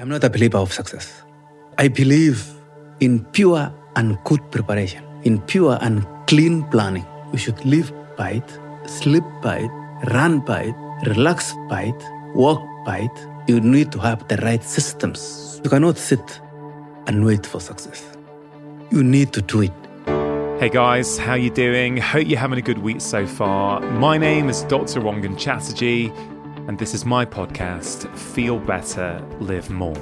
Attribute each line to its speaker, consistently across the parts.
Speaker 1: I'm not a believer of success. I believe in pure and good preparation, in pure and clean planning. We should live by it, sleep by it, run by it, relax by it, walk by it. You need to have the right systems. You cannot sit and wait for success. You need to do it.
Speaker 2: Hey guys, how you doing? Hope you're having a good week so far. My name is Dr. Rangan Chatterjee and this is my podcast, Feel Better, Live More.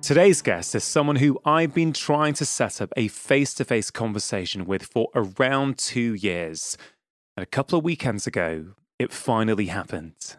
Speaker 2: Today's guest is someone who I've been trying to set up a face to face conversation with for around two years. And a couple of weekends ago, it finally happened.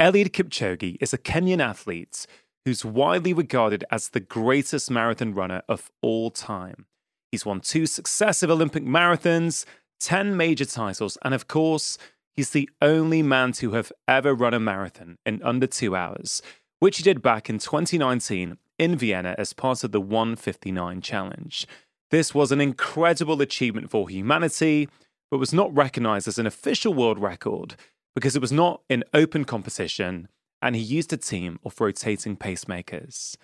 Speaker 2: Eliud Kipchoge is a Kenyan athlete who's widely regarded as the greatest marathon runner of all time. He's won two successive Olympic marathons 10 major titles, and of course, he's the only man to have ever run a marathon in under two hours, which he did back in 2019 in Vienna as part of the 159 Challenge. This was an incredible achievement for humanity, but was not recognized as an official world record because it was not in open competition and he used a team of rotating pacemakers.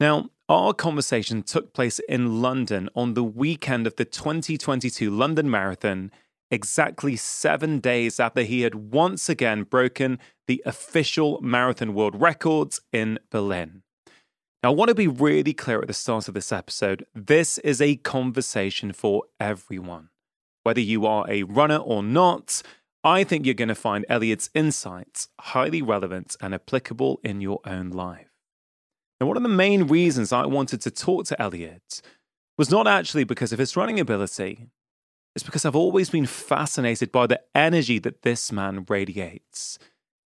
Speaker 2: Now, our conversation took place in London on the weekend of the 2022 London Marathon, exactly seven days after he had once again broken the official marathon world records in Berlin. Now, I want to be really clear at the start of this episode this is a conversation for everyone. Whether you are a runner or not, I think you're going to find Eliud's insights highly relevant and applicable in your own life. And one of the main reasons I wanted to talk to Eliud was not actually because of his running ability. It's because I've always been fascinated by the energy that this man radiates.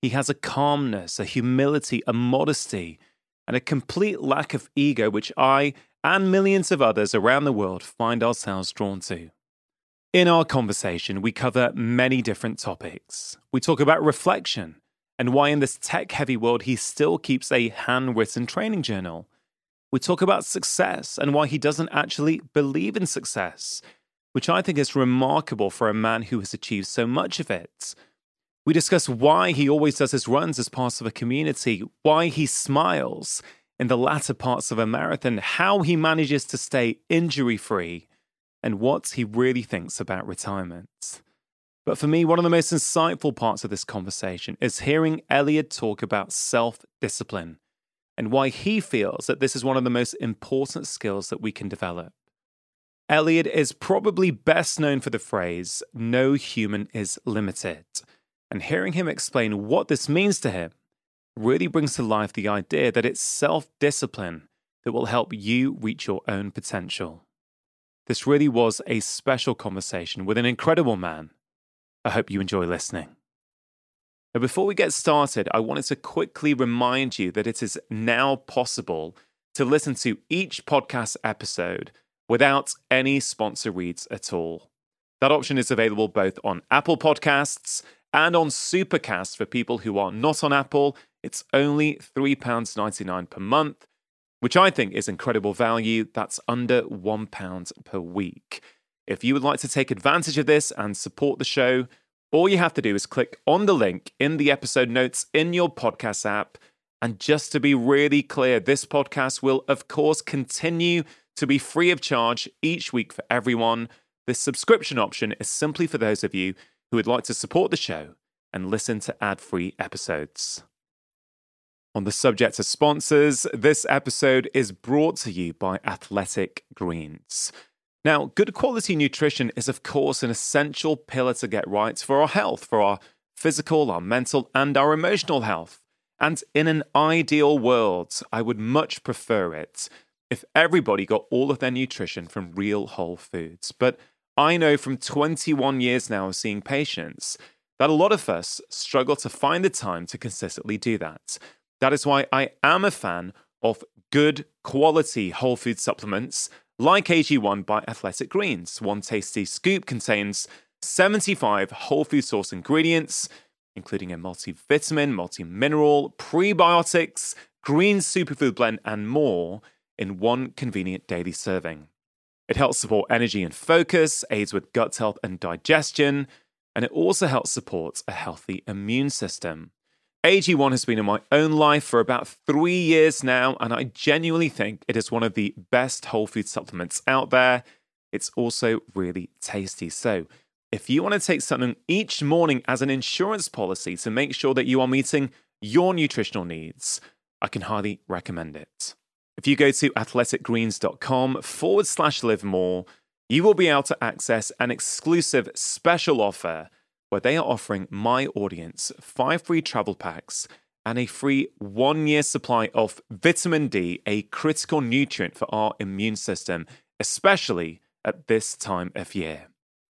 Speaker 2: He has a calmness, a humility, a modesty, and a complete lack of ego, which I and millions of others around the world find ourselves drawn to. In our conversation, we cover many different topics. We talk about reflection, and why in this tech heavy world he still keeps a handwritten training journal. We talk about success and why he doesn't actually believe in success, which I think is remarkable for a man who has achieved so much of it. We discuss why he always does his runs as part of a community, why he smiles in the latter parts of a marathon, how he manages to stay injury free, and what he really thinks about retirement. But for me, one of the most insightful parts of this conversation is hearing Eliud talk about self discipline and why he feels that this is one of the most important skills that we can develop. Eliud is probably best known for the phrase, no human is limited. And hearing him explain what this means to him really brings to life the idea that it's self discipline that will help you reach your own potential. This really was a special conversation with an incredible man I hope you enjoy listening. Now, before we get started, I wanted to quickly remind you that it is now possible to listen to each podcast episode without any sponsor reads at all. That option is available both on Apple Podcasts and on Supercast for people who are not on Apple. It's only £3.99 per month, which I think is incredible value. That's under £1 per week. If you would like to take advantage of this and support the show, all you have to do is click on the link in the episode notes in your podcast app. And just to be really clear, this podcast will, of course, continue to be free of charge each week for everyone. This subscription option is simply for those of you who would like to support the show and listen to ad free episodes. On the subject of sponsors, this episode is brought to you by Athletic Greens. Now, good quality nutrition is, of course, an essential pillar to get right for our health, for our physical, our mental, and our emotional health. And in an ideal world, I would much prefer it if everybody got all of their nutrition from real whole foods. But I know from 21 years now of seeing patients that a lot of us struggle to find the time to consistently do that. That is why I am a fan of good quality whole food supplements like AG1 by Athletic Greens, one tasty scoop contains 75 whole food source ingredients, including a multivitamin, multi-mineral, prebiotics, green superfood blend, and more in one convenient daily serving. It helps support energy and focus, aids with gut health and digestion, and it also helps support a healthy immune system. AG1 has been in my own life for about three years now, and I genuinely think it is one of the best whole food supplements out there. It's also really tasty. So, if you want to take something each morning as an insurance policy to make sure that you are meeting your nutritional needs, I can highly recommend it. If you go to athleticgreens.com forward slash live more, you will be able to access an exclusive special offer where they are offering my audience five free travel packs and a free one year supply of vitamin D, a critical nutrient for our immune system, especially at this time of year.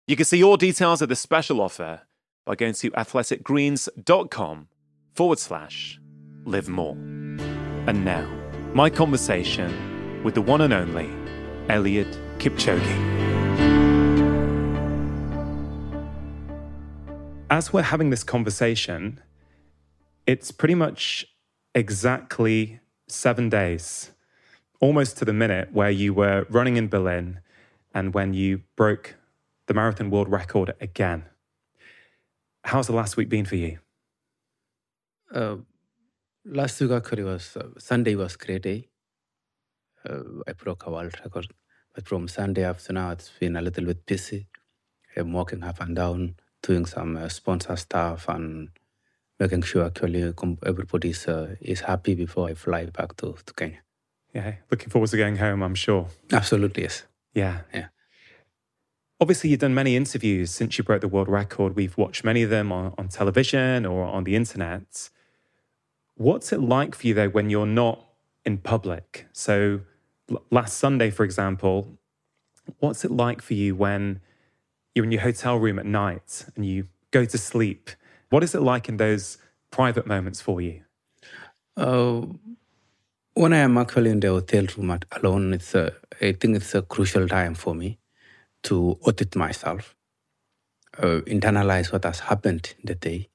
Speaker 2: You can see all details of the special offer by going to athleticgreens.com forward slash live more. And now, my conversation with the one and only Eliud Kipchoge. As we're having this conversation, it's pretty much exactly seven days, almost to the minute, where you were running in Berlin and when you broke the marathon world record again. How's the last week been for you?
Speaker 1: Uh, last week actually was uh, Sunday was great day. Uh, I broke a world record, but from Sunday to now it's been a little bit busy. I'm walking up and down, doing some uh, sponsor stuff and making sure actually everybody is, uh, is happy before I fly back to, to Kenya.
Speaker 2: Yeah, looking forward to going home, I'm sure.
Speaker 1: Absolutely, yes.
Speaker 2: Yeah.
Speaker 1: Yeah.
Speaker 2: Obviously, you've done many interviews since you broke the world record. We've watched many of them on, on television or on the internet. What's it like for you, though, when you're not in public? So, l- last Sunday, for example, what's it like for you when you're in your hotel room at night and you go to sleep? What is it like in those private moments for you?
Speaker 1: Uh, when I am actually in the hotel room at, alone, it's a, I think it's a crucial time for me to audit myself, uh, internalize what has happened in the day,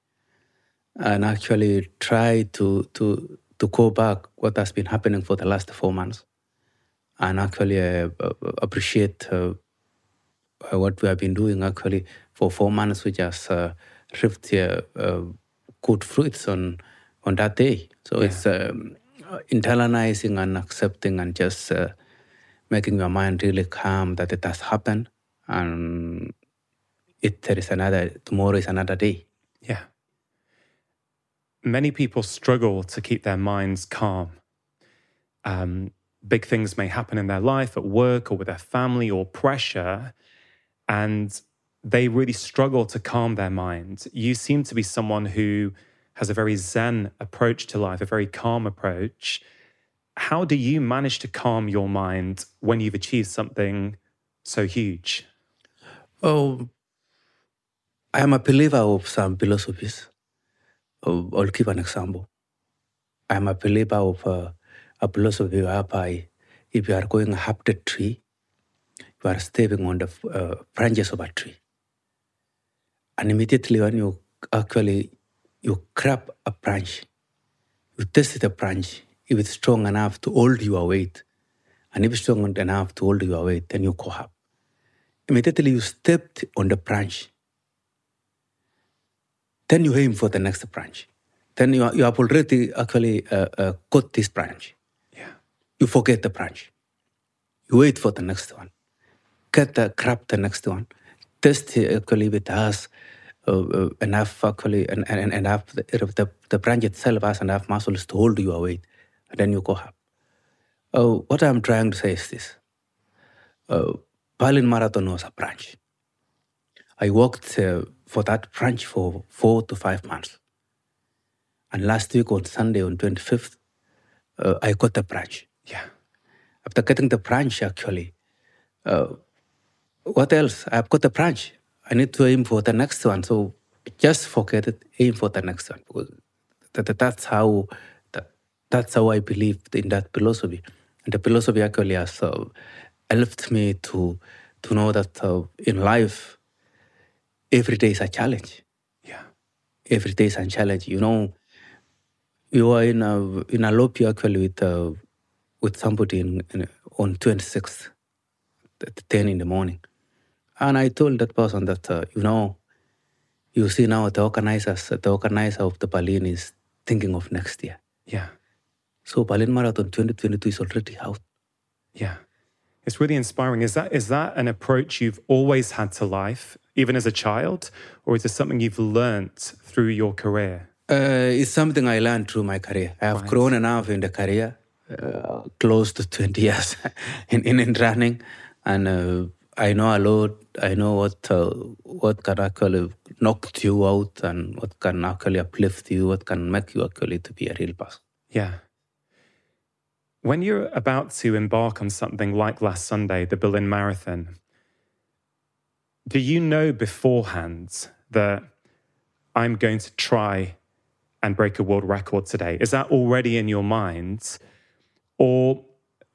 Speaker 1: and actually try to to to go back what has been happening for the last four months, and actually uh, uh appreciate uh, what we have been doing. Actually, for four months, we just uh, reaped good fruits on on that day. So yeah. it's um, internalizing and accepting and just making your mind really calm that it has happened and it there is another tomorrow is another day.
Speaker 2: Yeah. Many people struggle to keep their minds calm. Um, big things may happen in their life, at work, or with their family, or pressure, and they really struggle to calm their mind. You seem to be someone who has a very zen approach to life, a very calm approach. How do you manage to calm your mind when you've achieved something so huge?
Speaker 1: Oh, I am a believer of some philosophies. Oh, I'll give an example. I am a believer of uh, a philosophy whereby if you are going up the tree, you are stepping on the uh, branches of a tree. And immediately when you actually you grab a branch, you test the branch. If it's strong enough to hold your weight, and if it's strong enough to hold your weight, then you go up immediately you stepped on the branch. Then you aim for the next branch. Then you, you have already actually uh, uh, got this branch.
Speaker 2: Yeah.
Speaker 1: You forget the branch. You wait for the next one. Get the grab the next one. Test actually with us uh, uh, enough actually and, and, and enough the, the, the branch itself has enough muscles to hold your weight, and then you go up. Oh, what I'm trying to say is this. Uh, Marathon was a branch. I worked uh, for that branch for four to five months. And last week on Sunday, on 25th, uh, I got the branch.
Speaker 2: Yeah.
Speaker 1: After getting the branch, actually, uh, what else? I've got a branch. I need to aim for the next one. So just forget it, aim for the next one. Because that, that's how that, that's how I believed in that philosophy. And the philosophy actually has uh, helped me to to know that uh, in life, every day is a challenge.
Speaker 2: Yeah,
Speaker 1: every day is a challenge. You know, you are in a in a lobby actually with uh, with somebody in, in, on 26th at 10 in the morning, and I told that person that uh, you know, you see now the organizers, the organizer of the Berlin is thinking of next year.
Speaker 2: Yeah.
Speaker 1: So Berlin Marathon 2022 is already out.
Speaker 2: Yeah. It's really inspiring. Is that is that an approach you've always had to life, even as a child, or is it something you've learnt through your career?
Speaker 1: Uh, it's something I learned through my career. I have
Speaker 2: Right.
Speaker 1: grown enough in the career, uh, close to 20 years in, in, in running. And uh, I know a lot. I know what uh, what can actually knock you out and what can actually uplift you, what can make you actually to be a real person.
Speaker 2: Yeah. When you're about to embark on something like last Sunday, the Berlin Marathon, do you know beforehand that I'm going to try and break a world record today? Is that already in your mind? Or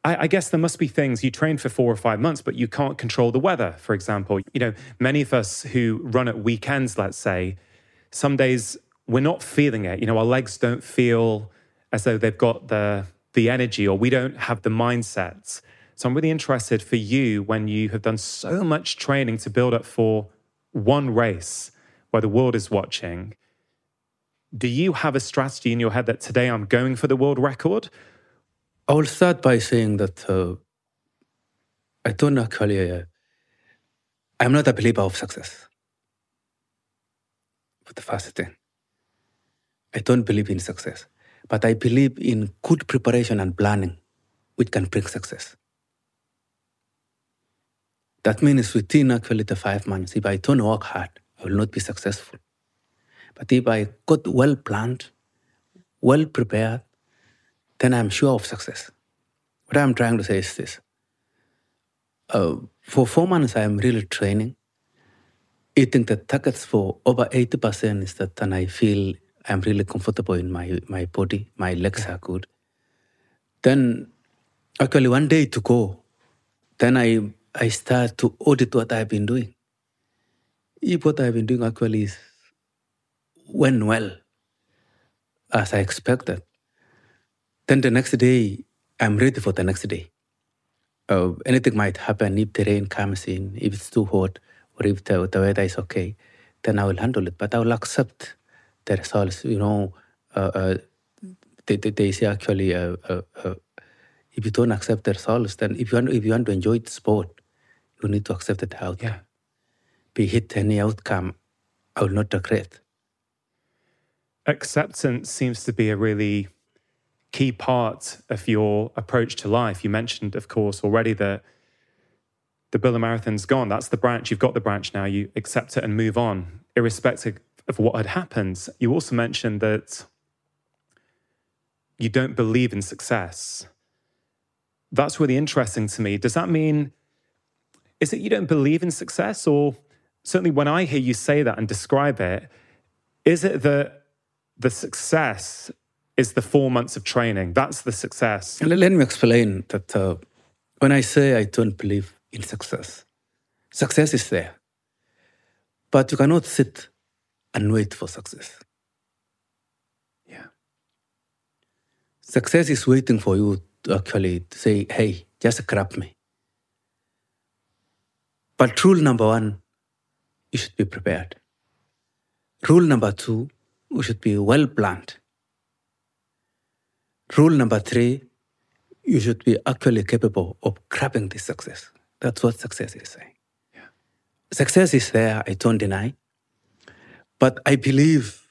Speaker 2: I, I guess there must be things you train for four or five months, but you can't control the weather, for example. You know, many of us who run at weekends, let's say, some days we're not feeling it. You know, our legs don't feel as though they've got the the energy or we don't have the mindset. So I'm really interested for you when you have done so much training to build up for one race where the world is watching. Do you have a strategy in your head that today I'm going for the world record?
Speaker 1: I will start by saying that uh, I don't actually, uh, I'm not a believer of success. For the first thing, I don't believe in success, but I believe in good preparation and planning, which can bring success. That means within actually the five months, if I don't work hard, I will not be successful. But if I got well planned, well prepared, then I'm sure of success. What I'm trying to say is this. Uh, for four months, I'm really training, eating the targets for over 80% is that, and I feel I'm really comfortable in my, my body, my legs are good. Then, actually, one day to go, then I, I start to audit what I've been doing. If what I've been doing actually is went well, as I expected, then the next day, I'm ready for the next day. Uh, anything might happen if the rain comes in, if it's too hot, or if the, the weather is okay, then I will handle it. But I will accept the results. You know, uh, uh, they, they, they say actually, uh, uh, uh, if you don't accept the results, then if you want, if you want to enjoy the sport, you need to accept the outcome.
Speaker 2: Yeah.
Speaker 1: Be hit any outcome, I will not regret.
Speaker 2: Acceptance seems to be a really key part of your approach to life. You mentioned, of course, already that the Berlin Marathon's gone. That's the branch. You've got the branch now. You accept it and move on, irrespective of what had happened. You also mentioned that you don't believe in success. That's really interesting to me. Does that mean, is it you don't believe in success? Or certainly when I hear you say that and describe it, is it that the success is the four months of training? That's the success.
Speaker 1: Let let me explain that uh, when I say I don't believe in success, success is there. But you cannot sit and wait for success.
Speaker 2: Yeah.
Speaker 1: Success is waiting for you to actually say, hey, just grab me. But rule number one, you should be prepared. Rule number two, you should be well planned. Rule number three, you should be actually capable of grabbing this success. That's what success is saying.
Speaker 2: Yeah.
Speaker 1: Success is there, I don't deny. But I believe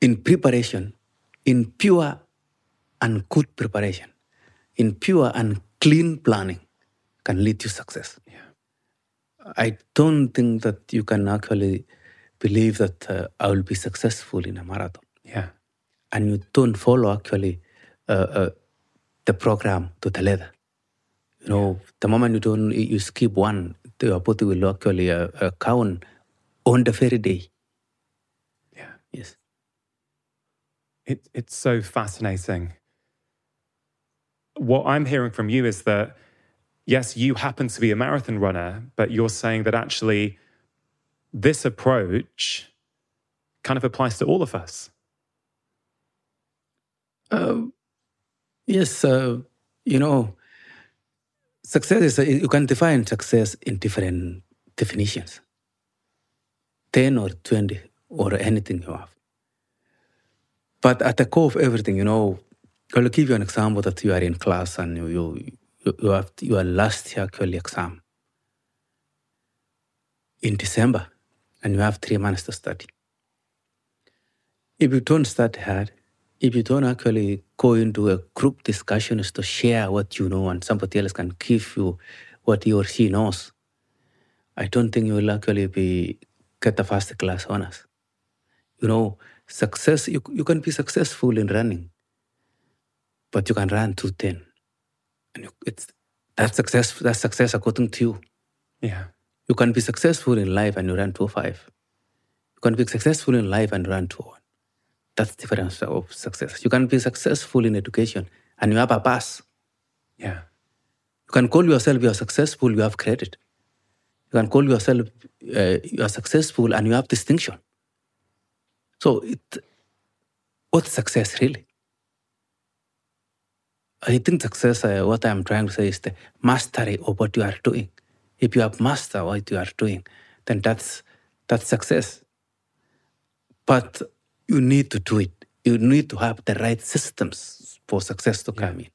Speaker 1: in preparation, in pure and good preparation, in pure and clean planning can lead to success.
Speaker 2: Yeah.
Speaker 1: I don't think that you can actually believe that uh, I will be successful in a marathon
Speaker 2: Yeah.
Speaker 1: And you don't follow actually uh, uh, the program to the letter. You know, the moment you don't, you skip one, your body will actually uh, uh, count on the very day.
Speaker 2: Yeah.
Speaker 1: Yes.
Speaker 2: It, it's so fascinating. What I'm hearing from you is that, yes, you happen to be a marathon runner, but you're saying that actually this approach kind of applies to all of us.
Speaker 1: Uh, yes, uh, you know, success is, you can define success in different definitions 10 or 20 or anything you have. But at the core of everything, you know, I'll give you an example that you are in class and you, you, you, have your last year actually exam in December and you have three months to study. If you don't study hard, if you don't actually go into a group discussions to share what you know and somebody else can give you what he or she knows, I don't think you will actually be get the first class honors. You know, success you, you can be successful in running, but you can run to ten. And you, it's that's success that's success according to you.
Speaker 2: Yeah.
Speaker 1: You can be successful in life and you run to five. You can be successful in life and run to one. That's the difference of success. You can be successful in education and you have a pass.
Speaker 2: Yeah.
Speaker 1: You can call yourself you are successful, you have credit. You can call yourself uh, you are successful and you have distinction. So, it, what's success really? I think success, uh, what I'm trying to say is the mastery of what you are doing. If you have mastered what you are doing, then that's that's success. But you need to do it. You need to have the right systems for success to come in.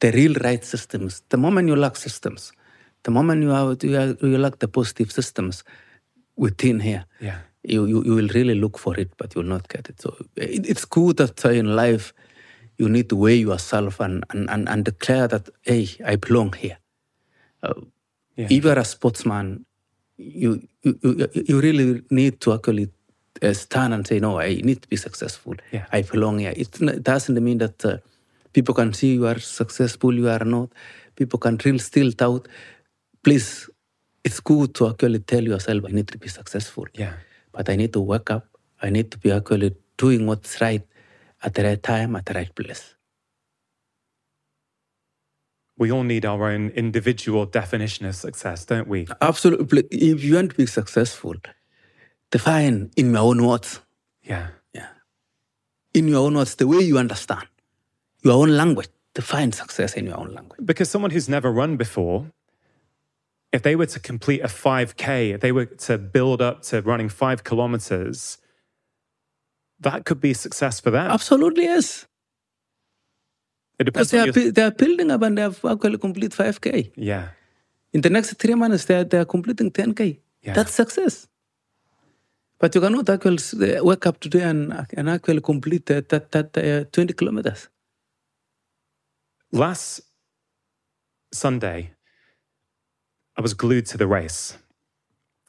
Speaker 1: The real right systems. The moment you lack systems, the moment you have you, have, you lack the positive systems within here,
Speaker 2: Yeah.
Speaker 1: you, you you will really look for it, but you will not get it. So it, it's good that uh, in life you need to weigh yourself and, and, and, and declare that, hey, I belong here. Uh,
Speaker 2: Yeah.
Speaker 1: If you are a sportsman, you, you, you, you really need to actually stand and say, no, I need to be successful.
Speaker 2: Yeah.
Speaker 1: I belong here. It, it doesn't mean that uh, people can see you are successful, you are not. People can really still doubt. Please, it's good to actually tell yourself, I need to be successful
Speaker 2: Yeah.
Speaker 1: but I need to wake up. I need to be actually doing what's right at the right time, at the right place.
Speaker 2: We all need our own individual definition of success, don't we?
Speaker 1: Absolutely. If you want to be successful, define in your own words.
Speaker 2: Yeah.
Speaker 1: Yeah. In your own words, the way you understand, your own language. Define success in your own language.
Speaker 2: Because someone who's never run before, if they were to complete a 5K, if they were to build up to running five kilometers, that could be success for them.
Speaker 1: Absolutely, yes.
Speaker 2: It
Speaker 1: Because
Speaker 2: depends
Speaker 1: they are, they are building up and they have actually complete 5K.
Speaker 2: Yeah.
Speaker 1: In the next three months, they are, they are completing 10K.
Speaker 2: Yeah.
Speaker 1: That's success. But you cannot actually uh, wake up today and, and actually complete that, that, that uh, 20 kilometers.
Speaker 2: Last Sunday, I was glued to the race.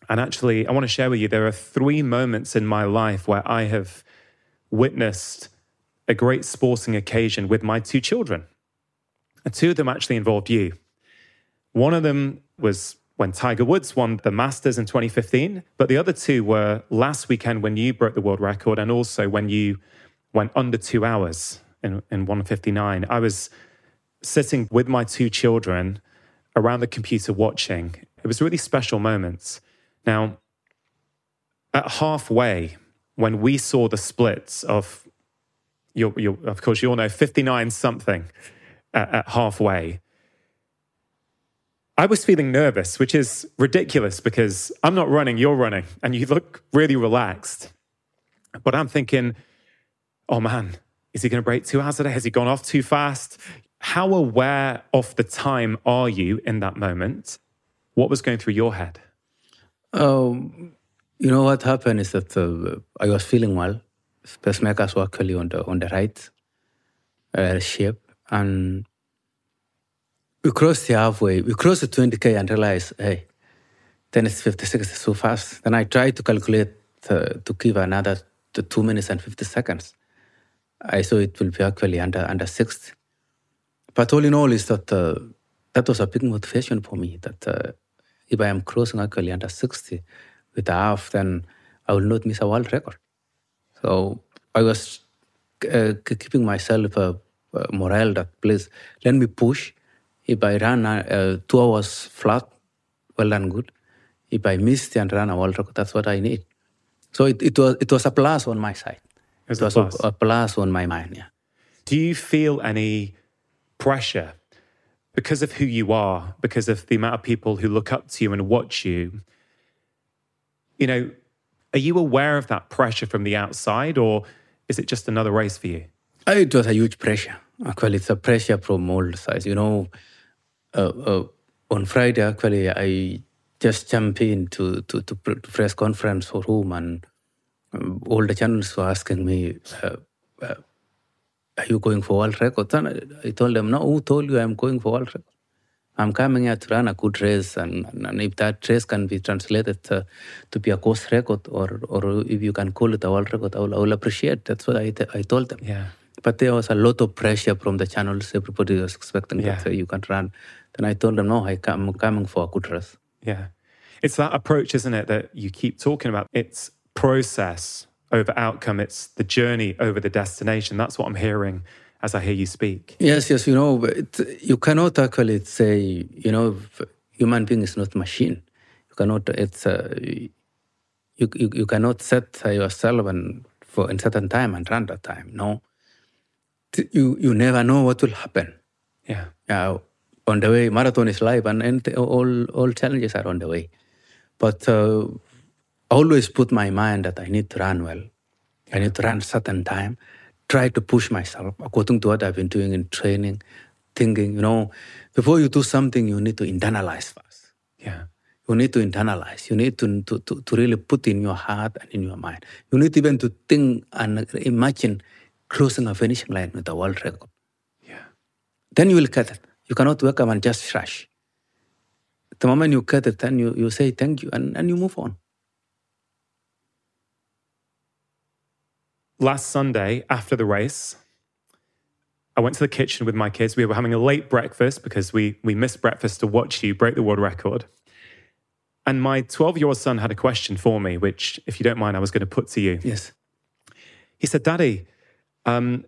Speaker 2: And actually, I want to share with you there are three moments in my life where I have witnessed a great sporting occasion with my two children. And two of them actually involved you. One of them was when Tiger Woods won the Masters in 2015, but the other two were last weekend when you broke the world record and also when you went under two hours in, in 159. I was sitting with my two children around the computer watching. It was really special moments. Now, at halfway, when we saw the splits of, you you of course, you all know 59 something at, at halfway, I was feeling nervous, which is ridiculous because I'm not running, you're running, and you look really relaxed. But I'm thinking, oh man, is he going to break two hours today? Has he gone off too fast? How aware of the time are you in that moment? What was going through your head?
Speaker 1: Um, you know what happened is that uh, I was feeling well. Pacemakers were actually on the on the right uh, shape, and we crossed the halfway. We crossed the 20k and realized, hey, then it's 56 is so fast. Then I tried to calculate uh, to give another two minutes and 50 seconds. I saw it will be actually under under 60. But all in all, is that uh, that was a big motivation for me. That uh, if I am crossing actually under 60 with a half, then I will not miss a world record. So I was uh, keeping myself uh, uh, morale that please let me push. If I run uh, uh, two hours flat, well and good. If I missed and run a world record, that's what I need. So it, it was it was a plus on my side.
Speaker 2: It was
Speaker 1: It
Speaker 2: a plus.
Speaker 1: a, a plus on my mind. Yeah.
Speaker 2: Do you feel any pressure because of who you are, because of the amount of people who look up to you and watch you? You know, are you aware of that pressure from the outside, or is it just another race for you?
Speaker 1: Uh, It was a huge pressure. Actually, it's a pressure from all sides. You know, uh, uh, on Friday, actually, I just jumped in to, to, to, pr- to press conference for whom, and um, all the channels were asking me, uh, uh, are you going for world records? And I, told them, no, who told you I'm going for world record? I'm coming here to run a good race, and, and, if that race can be translated uh, to be a course record, or, or if you can call it a world record, I will, I will appreciate. That's what I, I told them.
Speaker 2: Yeah.
Speaker 1: But there was a lot of pressure from the channels. Everybody was expecting
Speaker 2: Yeah.
Speaker 1: that uh, you can run. Then I told them, no, I come, I'm coming for a good race.
Speaker 2: Yeah. It's that approach, isn't it, that you keep talking about? It's process over outcome, it's the journey over the destination. That's what I'm hearing as I hear you speak.
Speaker 1: Yes, yes, you know, but you cannot actually say, you know, human being is not machine. You cannot, it's, uh, you, you, you cannot set yourself and for in certain time and run that time. No, you, you never know what will happen.
Speaker 2: Yeah.
Speaker 1: Yeah, on the way, marathon is live, and, and all all challenges are on the way. But uh, I always put my mind that I need to run well. I need to run certain time. Try to push myself according to what I've been doing in training, thinking. You know, before you do something, you need to internalize first.
Speaker 2: Yeah.
Speaker 1: You need to internalize. You need to, to, to, to really put in your heart and in your mind. You need even to think and imagine crossing a finishing line with a world record.
Speaker 2: Yeah.
Speaker 1: Then you will cut it. You cannot wake up and just rush. The moment you cut it, then you, you say thank you and, and you move on.
Speaker 2: Last Sunday after the race, I went to the kitchen with my kids. We were having a late breakfast because we, we missed breakfast to watch you break the world record. And my 12 year old son had a question for me, which, if you don't mind, I was going to put to you.
Speaker 1: Yes.
Speaker 2: He said, Daddy, um,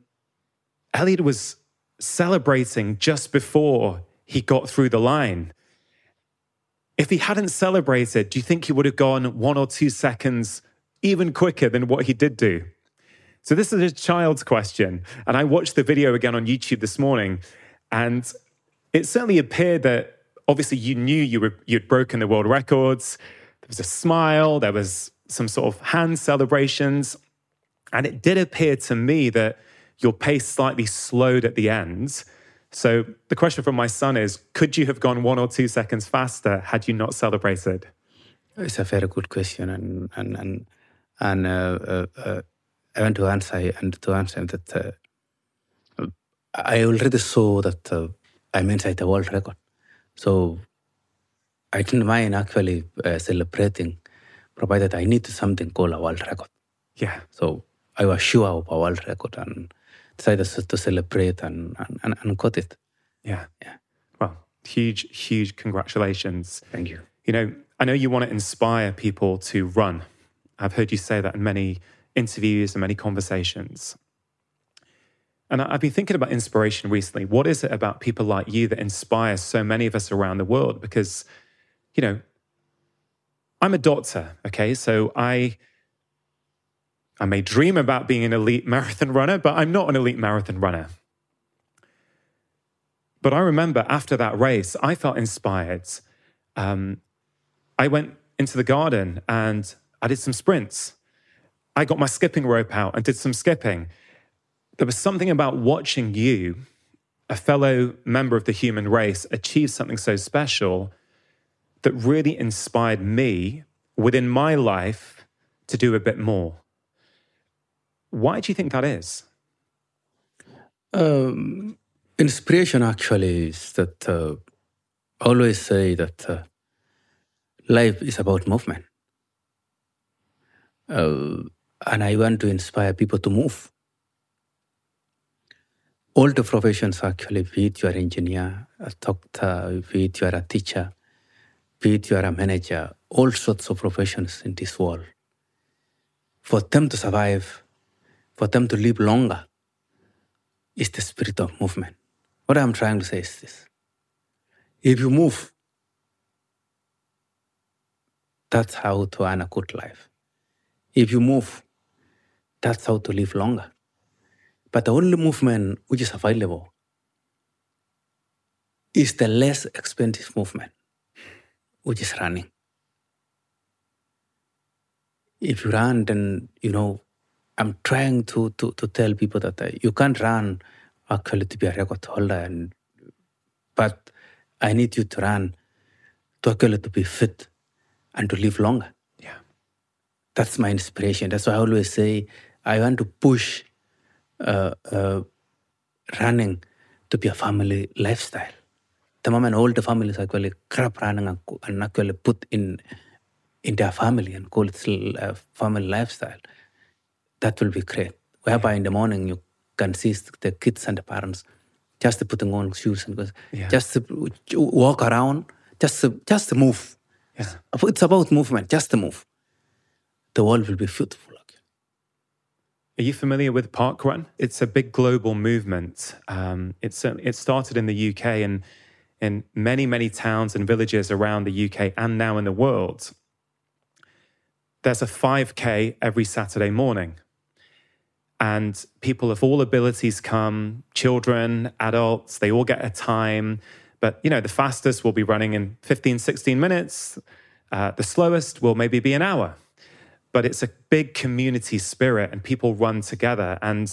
Speaker 2: Eliud was celebrating just before he got through the line. If he hadn't celebrated, do you think he would have gone one or two seconds even quicker than what he did do? So, this is a child's question. And I watched the video again on YouTube this morning, and it certainly appeared that obviously you knew you were, you'd broken the world records. There was a smile, there was some sort of hand celebrations. And it did appear to me that your pace slightly slowed at the end. So the question from my son is could you have gone one or two seconds faster had you not celebrated?
Speaker 1: It's a very good question, and and and, and uh, uh, uh, I want to answer and to answer that uh, I already saw that uh, I'm inside the world record, so I didn't mind actually uh, celebrating, provided I need something called a world record.
Speaker 2: Yeah.
Speaker 1: So I was sure of a world record and decided to celebrate and and, and, got it.
Speaker 2: Yeah.
Speaker 1: Yeah.
Speaker 2: Well, huge, huge congratulations.
Speaker 1: Thank you.
Speaker 2: You know, I know you want to inspire people to run. I've heard you say that in many interviews and many conversations. And I've been thinking about inspiration recently. What is it about people like you that inspires so many of us around the world? Because, you know, I'm a doctor, okay? So I I may dream about being an elite marathon runner, but I'm not an elite marathon runner. But I remember after that race, I felt inspired. Um, I went into the garden and I did some sprints. I got my skipping rope out and did some skipping. There was something about watching you, a fellow member of the human race, achieve something so special that really inspired me within my life to do a bit more. Why do you think that is?
Speaker 1: Um, inspiration actually is that uh, I always say that uh, life is about movement. Uh, and I want to inspire people to move. All the professions actually, be it you are an engineer, a doctor, be it you are a teacher, be it you are a manager, all sorts of professions in this world. For them to survive, for them to live longer, is the spirit of movement. What I'm trying to say is this if you move, that's how to earn a good life. If you move, that's how to live longer. But the only movement which is available is the less expensive movement, which is running. If you run, then you know I'm trying to, to, to tell people that uh, you can't run actually to be a record holder, and but I need you to run to actually to be fit and to live longer.
Speaker 2: Yeah.
Speaker 1: That's my inspiration. That's why I always say I want to push uh, uh, running to be a family lifestyle. The moment all the families actually grab running and, and actually put in in their family and call it a family lifestyle, that will be great. Whereby in the morning you can see the kids and the parents just putting on shoes and yeah. just walk around, just just move.
Speaker 2: Yeah.
Speaker 1: It's about movement, just to move. The world will be beautiful.
Speaker 2: Are you familiar with Parkrun? It's a big global movement. Um, it's it started in the UK and in many many towns and villages around the UK and now in the world. There's a 5k every Saturday morning. And people of all abilities come, children, adults, they all get a time. But, you know, the fastest will be running in 15, 16 minutes. Uh, the slowest will maybe be an hour but it's a big community spirit and people run together. And,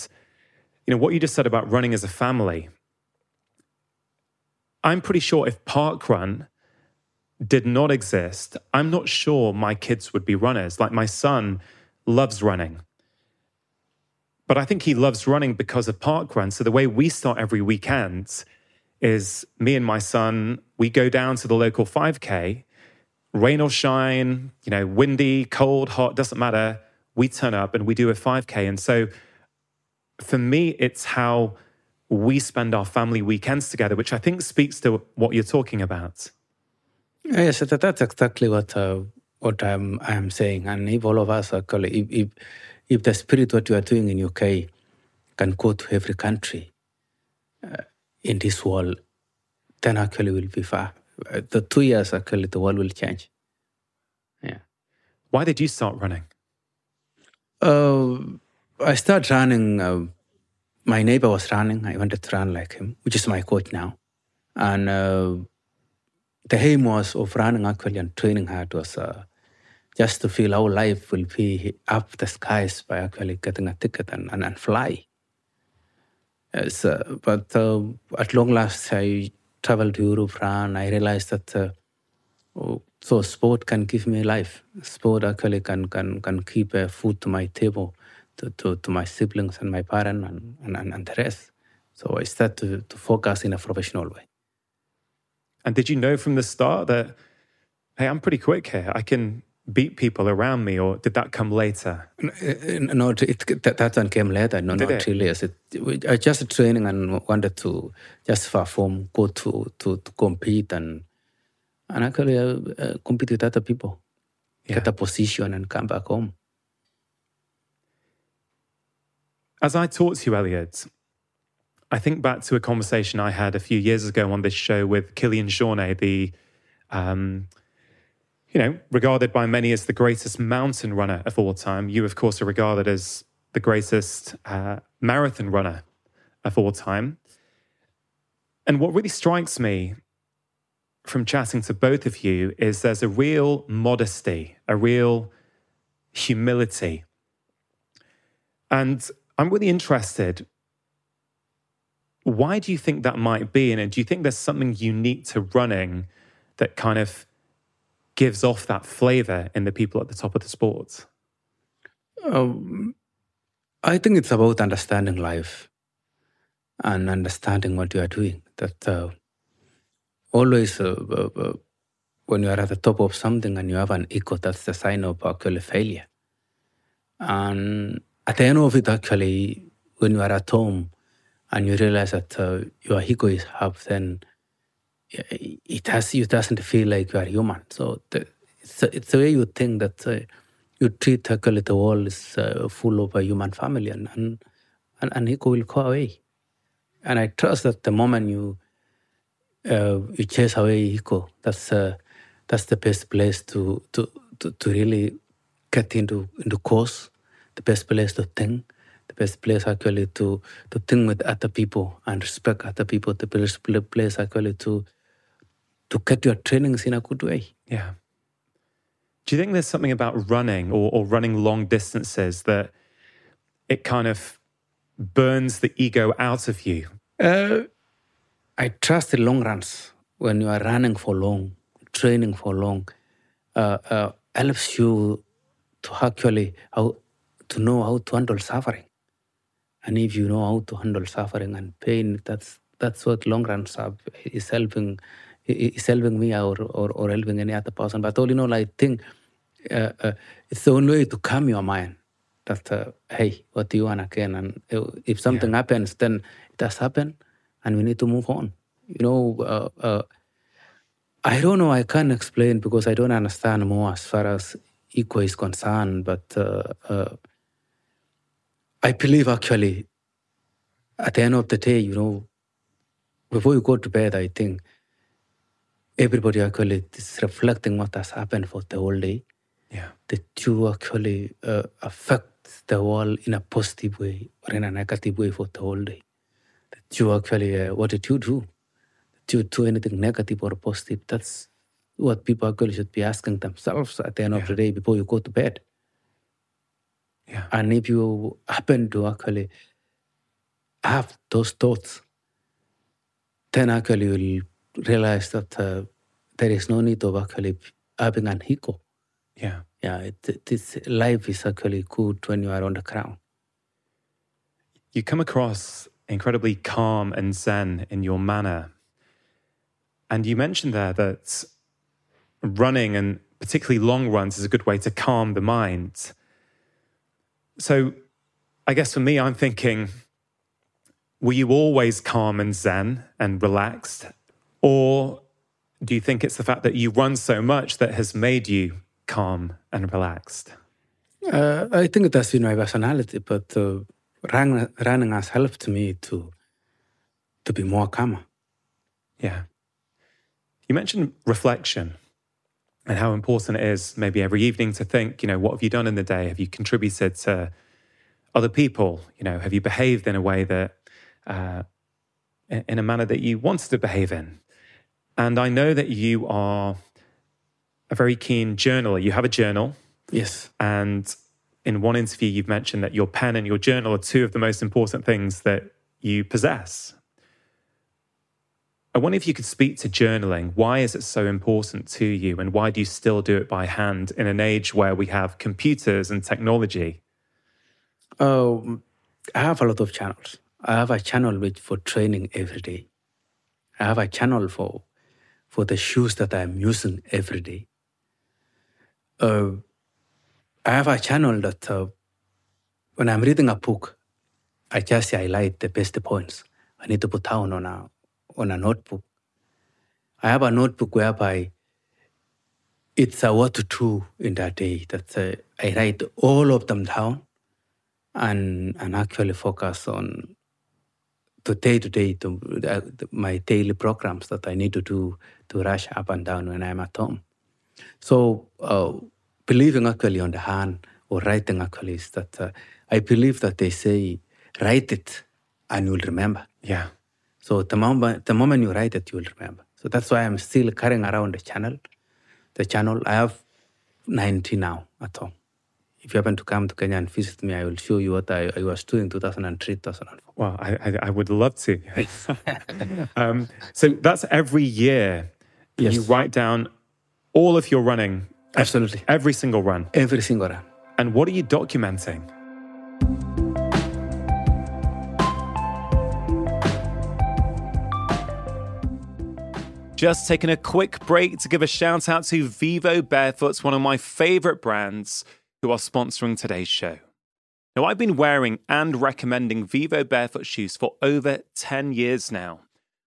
Speaker 2: you know, what you just said about running as a family, I'm pretty sure if Parkrun did not exist, I'm not sure my kids would be runners. Like my son loves running. But I think he loves running because of Parkrun. So the way we start every weekend is me and my son, we go down to the local 5K rain or shine, you know, windy, cold, hot, doesn't matter. We turn up and we do a 5K. And so for me, it's how we spend our family weekends together, which I think speaks to what you're talking about.
Speaker 1: Yes, that's exactly what uh, what I'm I'm saying. And if all of us are if, if if the spirit what you are doing in UK can go to every country uh, in this world, then actually we'll be far the two years actually the world will change. Yeah.
Speaker 2: Why did you start running?
Speaker 1: Uh, I started running. Uh, my neighbor was running. I wanted to run like him, which is my coach now. And uh, the aim was of running actually and training hard was uh, just to feel our life will be up the skies by actually getting a ticket and, and, and fly. Uh, but uh, at long last, I traveled to Europe, ran, I realized that uh, oh, so sport can give me life. Sport actually can can can keep food to my table, to, to, to my siblings and my parents and, and, and the rest. So I started to, to focus in a professional way.
Speaker 2: And did you know from the start that, hey, I'm pretty quick here. I can beat people around me, or did that come later?
Speaker 1: No, it, that, that one came later. No, did not it? really. It, I just training and wanted to just perform, go to, to, to compete and and actually uh, uh, compete with other people, yeah. get a position and come back home.
Speaker 2: As I talk to you, Eliud, I think back to a conversation I had a few years ago on this show with Kilian Jornet, the um, you know, regarded by many as the greatest mountain runner of all time. You, of course, are regarded as the greatest uh, marathon runner of all time. And what really strikes me from chatting to both of you is there's a real modesty, a real humility. And I'm really interested. Why do you think that might be? And do you think there's something unique to running that kind of gives off that flavor in the people at the top of the sport?
Speaker 1: Um, I think it's about understanding life and understanding what you are doing. That uh, always, uh, uh, uh, when you are at the top of something and you have an ego, that's the sign of actually failure. And at the end of it, actually, when you are at home and you realize that uh, your ego is up, then it has you doesn't feel like you are human. So the, it's, it's the way you think that uh, you treat actually the world is uh, full of a human family, and and and, and ego will go away. And I trust that the moment you uh, you chase away ego, that's uh, that's the best place to to to, to really get into into course, the best place to think the best place actually to to think with other people and respect other people. The best place actually to to get your trainings in a good way.
Speaker 2: Yeah. Do you think there's something about running or, or running long distances that it kind of burns the ego out of you?
Speaker 1: Uh, I trust the long runs when you are running for long, training for long, uh, uh, helps you to actually how to know how to handle suffering. And if you know how to handle suffering and pain, that's that's what long runs are, is helping is helping me or, or, or helping any other person. But all in all, I think uh, uh, it's the only way to calm your mind. That uh, hey, what do you want again? And uh, if something yeah. happens, then it has happened, and we need to move on. You know, uh, uh, I don't know. I can't explain because I don't understand more as far as ego is concerned. But I believe actually, at the end of the day, you know, before you go to bed, I think everybody actually is reflecting what has happened for the whole day.
Speaker 2: Yeah.
Speaker 1: That you actually uh, affect the world in a positive way or in a negative way for the whole day. That you actually, uh, what did you do? Did you do anything negative or positive? That's what people actually should be asking themselves at the end yeah. of the day before you go to bed.
Speaker 2: Yeah.
Speaker 1: And if you happen to actually have those thoughts, then actually you'll realize that uh, there is no need of actually having an ego.
Speaker 2: Yeah.
Speaker 1: Yeah, it, it, life is actually good when you are on the ground.
Speaker 2: You come across incredibly calm and zen in your manner. And you mentioned there that running and particularly long runs is a good way to calm the mind. So I guess for me, I'm thinking, were you always calm and zen and relaxed? Or do you think it's the fact that you run so much that has made you calm and relaxed?
Speaker 1: Uh, I think it has been my personality, but uh, running, running has helped me to to be more calm.
Speaker 2: Yeah. You mentioned reflection and how important it is maybe every evening to think, you know, what have you done in the day? Have you contributed to other people? You know, have you behaved in a way that, uh, in a manner that you wanted to behave in? And I know that you are a very keen journaler. You have a journal.
Speaker 1: Yes.
Speaker 2: And in one interview, you've mentioned that your pen and your journal are two of the most important things that you possess. I wonder if you could speak to journaling. Why is it so important to you? And why do you still do it by hand in an age where we have computers and technology?
Speaker 1: Um, I have a lot of channels. I have a channel which for training every day. I have a channel for for the shoes that I'm using every day. Uh, I have a channel that uh, when I'm reading a book, I just highlight the best points. I need to put down on a on a notebook. I have a notebook whereby it's a what to do in that day. That uh, I write all of them down and and actually focus on the day to day uh, my daily programs that I need to do to rush up and down when I'm at home. So uh, believing actually on the hand or writing actually is that uh, I believe that they say write it and you'll remember.
Speaker 2: Yeah.
Speaker 1: So the moment, the moment you write it, you will remember. So that's why I'm still carrying around the channel. The channel, I have 90 now at home. If you happen to come to Kenya and visit me, I will show you what I, I was doing 2003, 2004.
Speaker 2: Well, I, I, I would love to. um, so that's every year. Yes. You write down all of your running.
Speaker 1: Absolutely.
Speaker 2: Every single run.
Speaker 1: Every single run.
Speaker 2: And what are you documenting? Just taking a quick break to give a shout out to Vivobarefoots, one of my favorite brands, who are sponsoring today's show. Now, I've been wearing and recommending Vivobarefoot shoes for over 10 years now,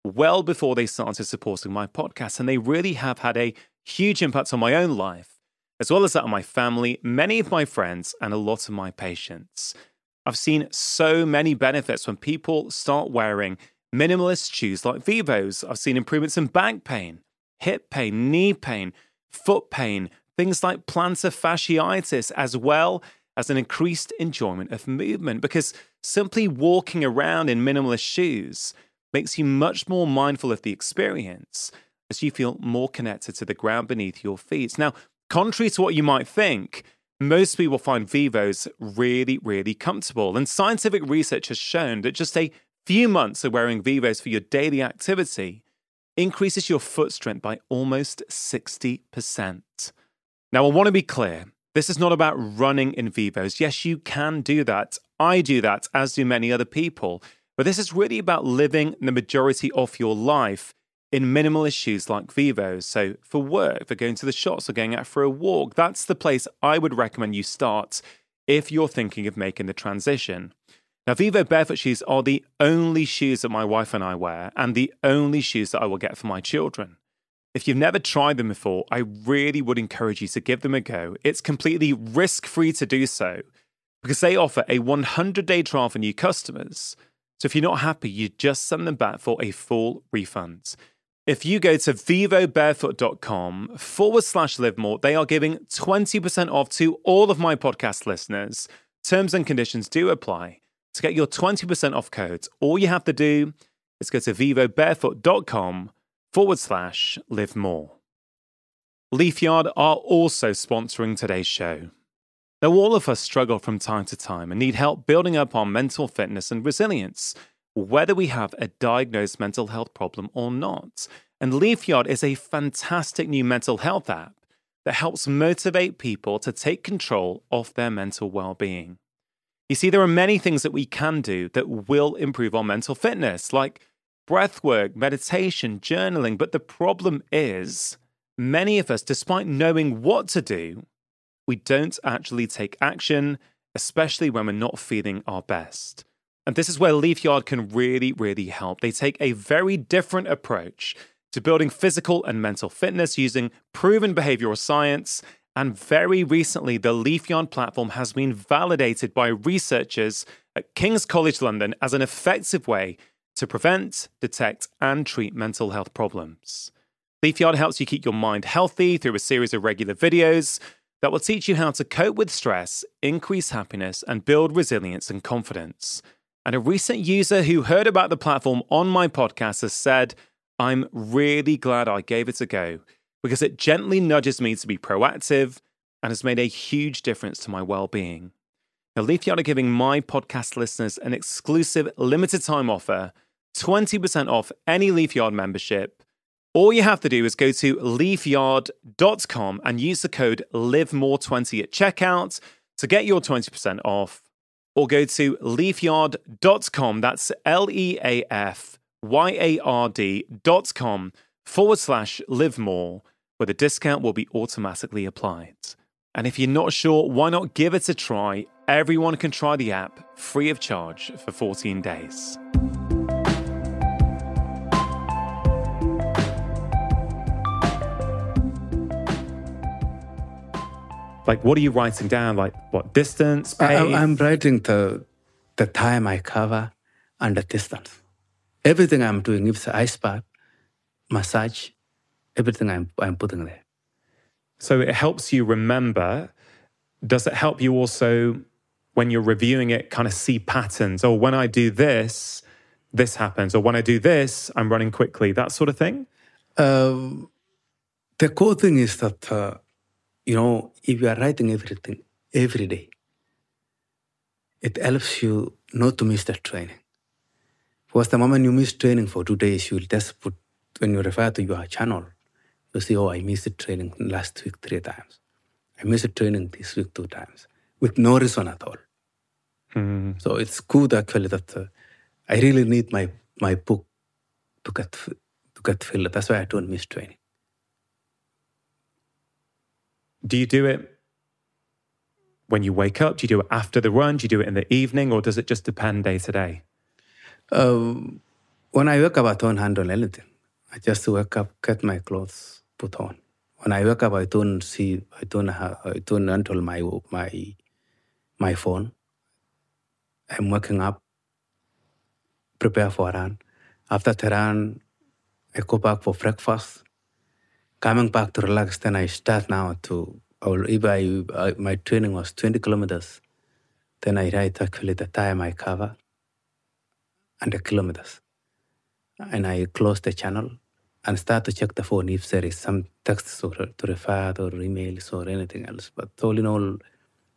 Speaker 2: well before they started supporting my podcast, and they really have had a huge impact on my own life, as well as that of my family, many of my friends, and a lot of my patients. I've seen so many benefits when people start wearing Minimalist shoes like Vivos, I've seen improvements in back pain, hip pain, knee pain, foot pain, things like plantar fasciitis, as well as an increased enjoyment of movement because simply walking around in minimalist shoes makes you much more mindful of the experience as you feel more connected to the ground beneath your feet. Now, contrary to what you might think, most people find Vivos really, really comfortable. And scientific research has shown that just a few months of wearing Vivos for your daily activity increases your foot strength by almost 60%. Now, I want to be clear this is not about running in Vivos. Yes, you can do that. I do that, as do many other people. But this is really about living the majority of your life in minimalist shoes like Vivos. So, for work, for going to the shops or going out for a walk, that's the place I would recommend you start if you're thinking of making the transition. Now, Vivobarefoot shoes are the only shoes that my wife and I wear, and the only shoes that I will get for my children. If you've never tried them before, I really would encourage you to give them a go. It's completely risk free to do so because they offer a 100 day trial for new customers. So if you're not happy, you just send them back for a full refund. If you go to vivobarefoot.com forward slash live more, they are giving 20% off to all of my podcast listeners. Terms and conditions do apply. To get your 20% off code, all you have to do is go to vivobarefoot.com forward slash live more. Leafyard are also sponsoring today's show. Now, all of us struggle from time to time and need help building up our mental fitness and resilience, whether we have a diagnosed mental health problem or not. And Leafyard is a fantastic new mental health app that helps motivate people to take control of their mental well being. You see, there are many things that we can do that will improve our mental fitness, like breath work, meditation, journaling. But the problem is, many of us, despite knowing what to do, we don't actually take action, especially when we're not feeling our best. And this is where Leafyard can really, really help. They take a very different approach to building physical and mental fitness using proven behavioral science and very recently, the Leafyard platform has been validated by researchers at King's College London as an effective way to prevent, detect, and treat mental health problems. Leafyard helps you keep your mind healthy through a series of regular videos that will teach you how to cope with stress, increase happiness, and build resilience and confidence. And a recent user who heard about the platform on my podcast has said, I'm really glad I gave it a go because it gently nudges me to be proactive and has made a huge difference to my well being. Now, Leafyard are giving my podcast listeners an exclusive limited time offer 20% off any Leafyard membership. All you have to do is go to leafyard.com and use the code LIVEMORE20 at checkout to get your 20% off. Or go to leafyard.com, that's L E A F Y A R D.com forward slash live more, where the discount will be automatically applied. And if you're not sure, why not give it a try? Everyone can try the app free of charge for 14 days. Like, what are you writing down? Like, what distance?
Speaker 1: I, am writing the the time I cover and the distance. Everything I'm doing, if it's ice bath, massage, everything I'm, I'm putting there.
Speaker 2: So it helps you remember. Does it help you also, when you're reviewing it, kind of see patterns? Or when I do this, this happens. Or when I do this, I'm running quickly, that sort of thing? Uh,
Speaker 1: the core thing is that, uh, you know, if you are writing everything every day, it helps you not to miss the training. Because the moment you miss training for two days, you will just put when you refer to your channel, you see, oh, I missed the training last week three times. I missed the training this week two times with no reason at all. Mm. So it's good actually that uh, I really need my, my book to get, to get filled. That's why I don't miss training.
Speaker 2: Do you do it when you wake up? Do you do it after the run? Do you do it in the evening? Or does it just depend day to day?
Speaker 1: Uh, when I wake up, I don't handle anything. I just wake up, get my clothes put on. When I wake up, I don't see, I don't have, I don't until my my my phone. I'm waking up, prepare for a run. After the run, I go back for breakfast. Coming back to relax, then I start now to. if I, I my training was 20 kilometers, then I write actually the time I cover and the kilometers and I close the channel and start to check the phone if there is some texts or to refer or emails or anything else. But all in all,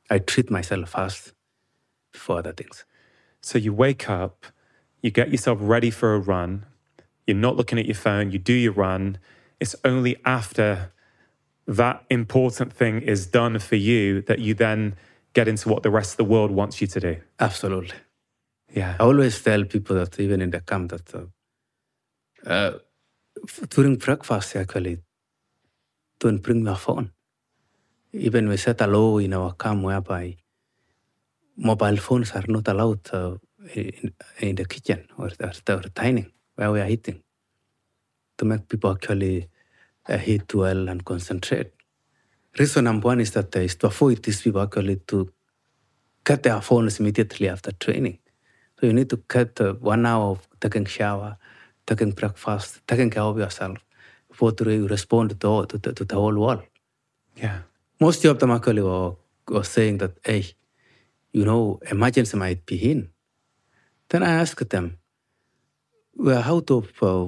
Speaker 1: I treat myself first before other things.
Speaker 2: So you wake up, you get yourself ready for a run, you're not looking at your phone, you do your run. It's only after that important thing is done for you that you then get into what the rest of the world wants you to do.
Speaker 1: Absolutely.
Speaker 2: Yeah.
Speaker 1: I always tell people that even in the camp that uh, uh, during breakfast, actually, don't bring your phone. Even we set a law in our camp whereby mobile phones are not allowed uh, in, in the kitchen or the, the dining where we are eating to make people actually uh, eat well and concentrate. Reason number one is that uh, is to avoid these people actually to cut their phones immediately after training. So you need to cut uh, one hour of taking shower, taking breakfast, taking care of yourself before to re- respond to, to, to, to the whole world.
Speaker 2: Yeah.
Speaker 1: Most of them actually were, were saying that, hey, you know, emergency might be in. Then I asked them, well, how to uh,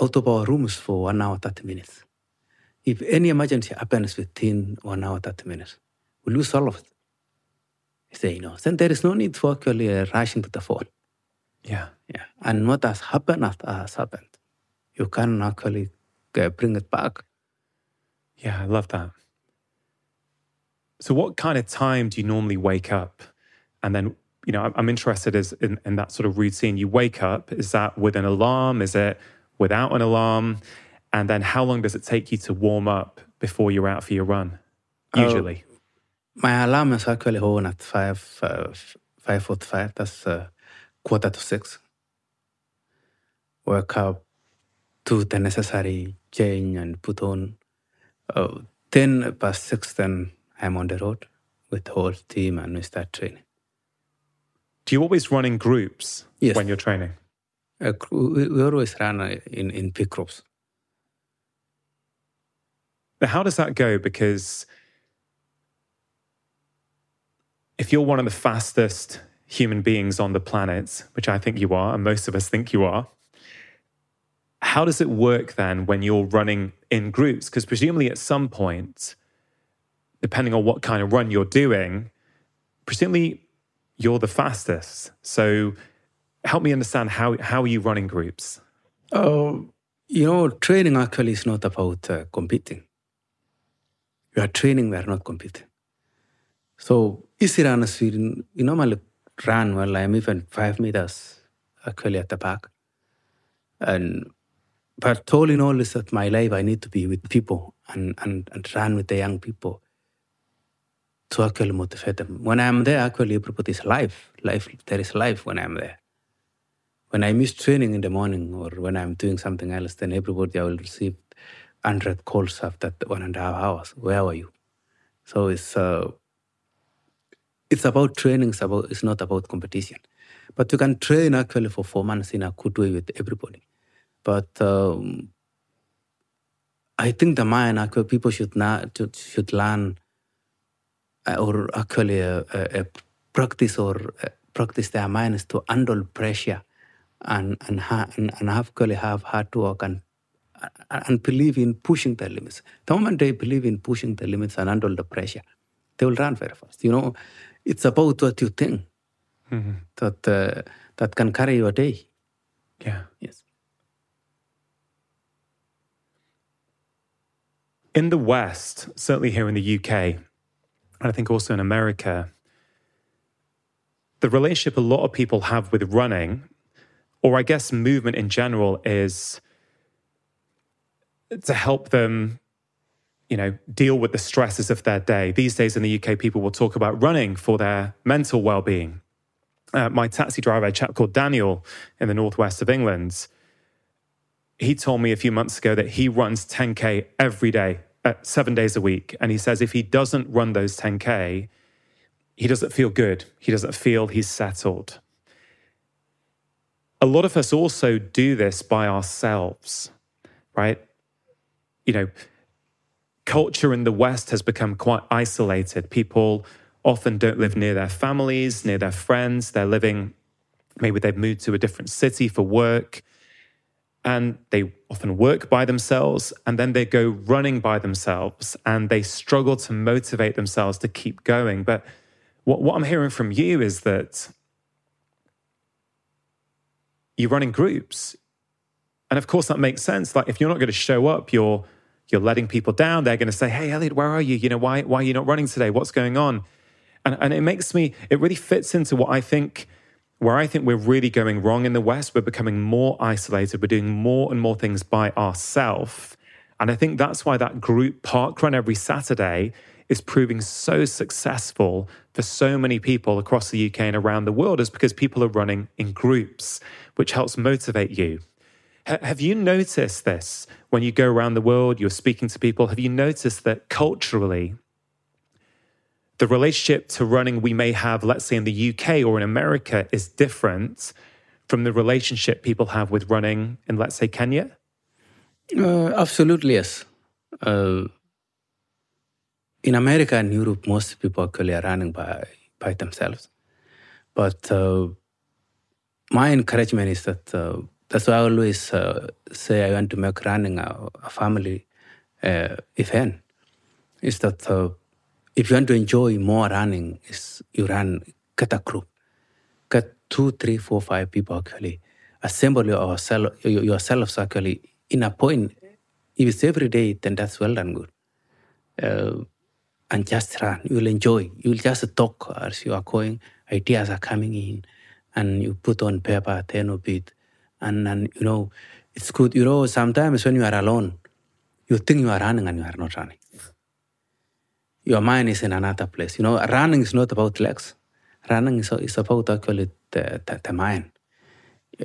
Speaker 1: out of our rooms for one hour, 30 minutes. If any emergency happens within one hour, 30 minutes, we lose all of it? They say no. Then there is no need for actually uh, rushing to the phone.
Speaker 2: Yeah.
Speaker 1: Yeah. And what has happened has, has happened. You can actually uh, bring it back.
Speaker 2: Yeah, I love that. So, what kind of time do you normally wake up? And then, you know, I'm- I'm interested is in, in that sort of routine. You wake up, is that with an alarm? Is it without an alarm? And then, how long does it take you to warm up before you're out for your run?
Speaker 1: Oh.
Speaker 2: Usually.
Speaker 1: My alarm is actually on at five, uh, five forty-five. That's uh, quarter to six. Wake up, do the necessary change and put on. Uh, ten past six, then I'm on the road with the whole team and we start training.
Speaker 2: Do you always run in groups
Speaker 1: Yes.
Speaker 2: when you're training?
Speaker 1: Uh, we, always run uh, in in big groups.
Speaker 2: Now, how does that go? Because if you're one of the fastest human beings on the planet, which I think you are, and most of us think you are, how does it work then when you're running in groups? Because presumably at some point, depending on what kind of run you're doing, presumably you're the fastest. So help me understand how, how are you run in groups.
Speaker 1: Uh, you know, training actually is not about uh, competing. We are training, we are not competing. So, easy runners, we, we normally run well, I'm even five meters actually at the back. And but all in all is that my life I need to be with people and, and, and run with the young people to actually motivate them. When I'm there, actually everybody is life. Life there is life when I'm there when I miss training in the morning or when I'm doing something else, then everybody I will receive 100 calls after one and a half hours. Where were you? So it's uh, it's about training. It's about it's not about competition. But you can train actually for four months in a good way with everybody. But um, I think the mind actually people should not should, should learn uh, or actually uh, uh, uh, practice or uh, practice their minds to handle pressure and and, ha- and and actually have hard work and and believe in pushing the limits. The moment they believe in pushing the limits and handle the pressure, they will run very fast. You know, it's about what you think that uh, that can carry your day.
Speaker 2: Yeah.
Speaker 1: Yes.
Speaker 2: in the West, certainly here in the UK, and I think also in America, the relationship a lot of people have with running, or I guess movement in general, is to help them, you know, deal with the stresses of their day. These days in the UK, people will talk about running for their mental well-being. Uh, my taxi driver, a chap called Daniel in the northwest of England, he told me a few months ago that he runs 10K every day, uh, seven days a week. And he says if he doesn't run those 10K, he doesn't feel good. He doesn't feel he's settled. A lot of us also do this by ourselves, right? You know, culture in the West has become quite isolated. People often don't live near their families, near their friends. They're living, maybe they've moved to a different city for work and they often work by themselves and then they go running by themselves and they struggle to motivate themselves to keep going. But what, what I'm hearing from you is that you run in groups. And of course, that makes sense. Like if you're not going to show up, you're you're letting people down. They're going to say, "Hey, Eliud, where are you? You know, why why are you not running today? What's going on?" And and it makes me. It really fits into what I think. Where I think we're really going wrong in the West, we're becoming more isolated. We're doing more and more things by ourselves. And I think that's why that group park run every Saturday is proving so successful for so many people across the UK and around the world is because people are running in groups, which helps motivate you. Have you noticed this when you go around the world, you're speaking to people? Have you noticed that culturally, the relationship to running we may have, let's say in the UK or in America, is different from the relationship people have with running in, let's say, Kenya?
Speaker 1: Uh, absolutely, yes. Uh, in America and Europe, most people actually are running by, by themselves. But uh, my encouragement is that uh, that's why I always uh, say I want to make running a, a family uh, event. Is that uh, if you want to enjoy more running, is you run get a group, get two, three, four, five people actually assemble yourself, yourselves actually in a point. If it's every day, then that's well done good. And just run. You'll enjoy. You'll just talk as you are going. Ideas are coming in, and you put on paper, ten of it, and and you know, it's good. You know, sometimes when you are alone, you think you are running and you are not running. Your mind is in another place. You know, running is not about legs. Running is, is about actually the, the, the mind.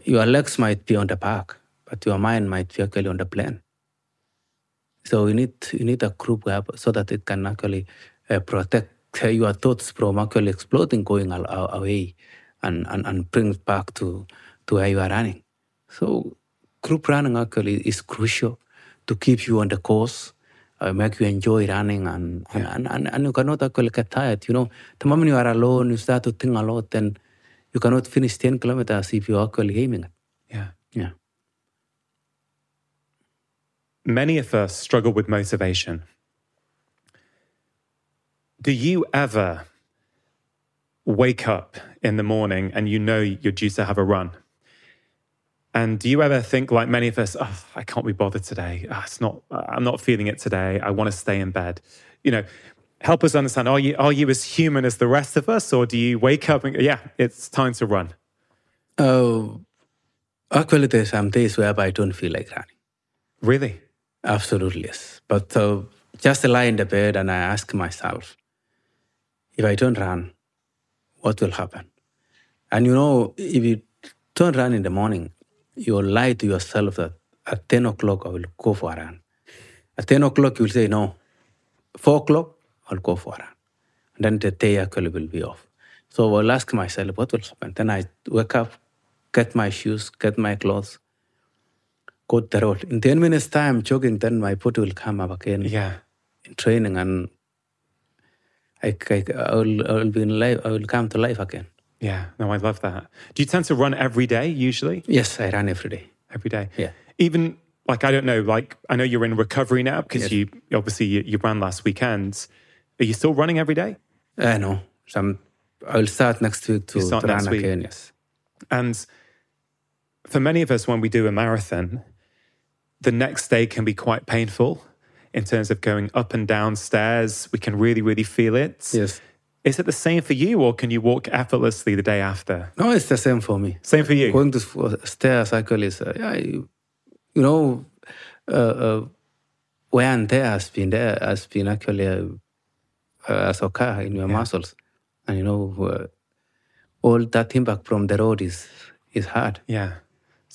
Speaker 1: Your legs might be on the park, but your mind might be actually on the plane. So you need you need a group web so that it can actually uh, protect your thoughts from actually exploding, going away, and, and, and bring it back to, to where you are running. So group running actually is crucial to keep you on the course, uh, make you enjoy running, and, yeah. and, and, and you cannot actually get tired. You know, the moment you are alone, you start to think a lot, then you cannot finish 10 kilometers if you're actually aiming it.
Speaker 2: Yeah.
Speaker 1: Yeah.
Speaker 2: Many of us struggle with motivation. Do you ever wake up in the morning and you know you're due to have a run? And do you ever think, like many of us, oh, I can't be bothered today. Oh, it's not. I'm not feeling it today. I want to stay in bed. You know, help us understand. Are you are you as human as the rest of us, or do you wake up and yeah, it's time to run?
Speaker 1: Oh, actually, there's some days where I don't feel like running.
Speaker 2: Really?
Speaker 1: Absolutely, yes. But uh, just lie in the bed and I ask myself, if I don't run, what will happen? And you know, if you don't run in the morning, you'll lie to yourself that at 10 o'clock I will go for a run. At 10 o'clock, you'll say, no, 4 o'clock, I'll go for a run. And then the day actually will be off. So I'll ask myself, what will happen? Then I wake up, get my shoes, get my clothes, go the road. In 10 minutes time, jogging, then my foot will come up again.
Speaker 2: Yeah.
Speaker 1: In training and I, I, I, will, I will be in life, I will come to life again.
Speaker 2: Yeah, no, I love that. Do you tend to run every day usually?
Speaker 1: Yes, I run every day.
Speaker 2: Every day?
Speaker 1: Yeah.
Speaker 2: Even like, I don't know, like, I know you're in recovery now because yes. you obviously you, you, ran last weekend. Are you still running every day?
Speaker 1: Uh, no. So I will start next week to, to run week. again, yes.
Speaker 2: And for many of us, when we do a marathon, the next day can be quite painful in terms of going up and down stairs. We can really, really feel it.
Speaker 1: Yes.
Speaker 2: Is it the same for you, or can you walk effortlessly the day after?
Speaker 1: No, it's the same for me.
Speaker 2: Same for you.
Speaker 1: Going to stairs actually is, uh, yeah, you, you know, uh, uh, and tear has been there, has been actually uh, uh, a car in your yeah. muscles, and you know, uh, all that impact from the road is is hard.
Speaker 2: Yeah.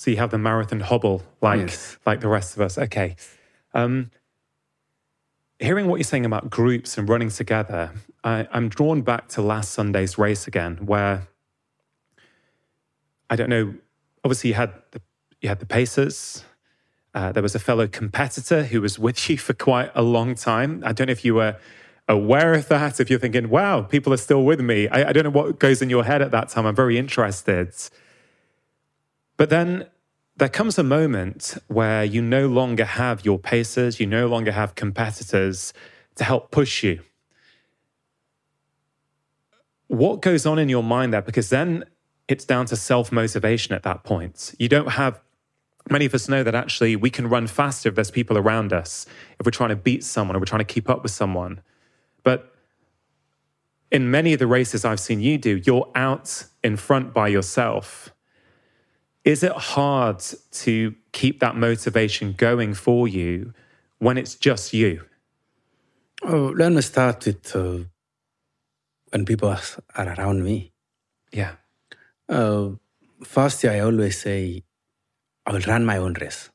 Speaker 2: So you have the marathon hobble, like yes. like the rest of us. Okay. Um, hearing what you're saying about groups and running together, I, I'm drawn back to last Sunday's race again, where I don't know. Obviously, you had the you had the Pacers. Uh, there was a fellow competitor who was with you for quite a long time. I don't know if you were aware of that. If you're thinking, "Wow, people are still with me," I, I don't know what goes in your head at that time. I'm very interested. But then there comes a moment where you no longer have your pacers, you no longer have competitors to help push you. What goes on in your mind there? Because then it's down to self motivation at that point. You don't have, many of us know that actually we can run faster if there's people around us, if we're trying to beat someone or we're trying to keep up with someone. But in many of the races I've seen you do, you're out in front by yourself. Is it hard to keep that motivation going for you when it's just you?
Speaker 1: Oh, let me start with uh, when people are around me.
Speaker 2: Yeah.
Speaker 1: Uh, first, I always say, I will run my own race.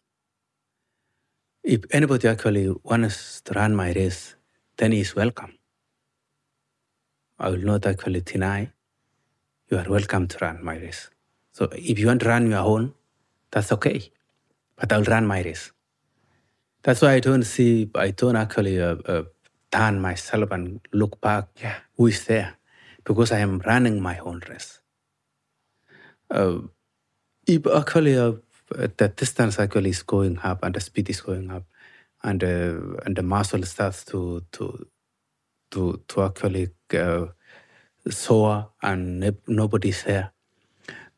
Speaker 1: If anybody actually wants to run my race, then he's welcome. I will not actually deny you are welcome to run my race. So if you want to run your own, that's okay. But I'll run my race. That's why I don't see, I don't actually uh, uh, turn myself and look back
Speaker 2: Yeah.
Speaker 1: who is there because I am running my own race. Uh, if actually uh, the distance actually is going up and the speed is going up and uh, and the muscle starts to to to to actually uh, soar and nobody's there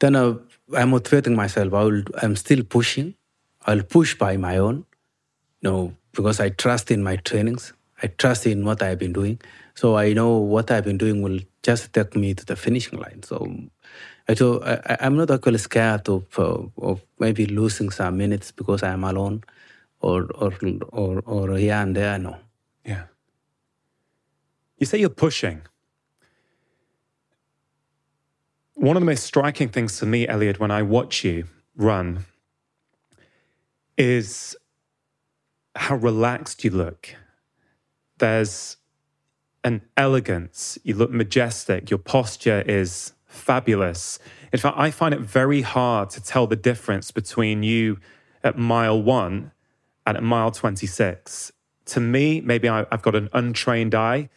Speaker 1: then uh, i'm motivating myself I will, i'm still pushing i'll push by my own you know because i trust in my trainings i trust in what i've been doing so i know what i've been doing will just take me to the finishing line so I do, I, I- I'm not actually scared of, uh, of maybe losing some minutes because I'm alone or, or, or, or here and there. No.
Speaker 2: Yeah. You say you're pushing. One of the most striking things for me, Eliud, when I watch you run is how relaxed you look. There's an elegance. You look majestic. Your posture is fabulous. In fact, I find it very hard to tell the difference between you at mile one and at mile 26. To me, maybe I, I've got an untrained eye,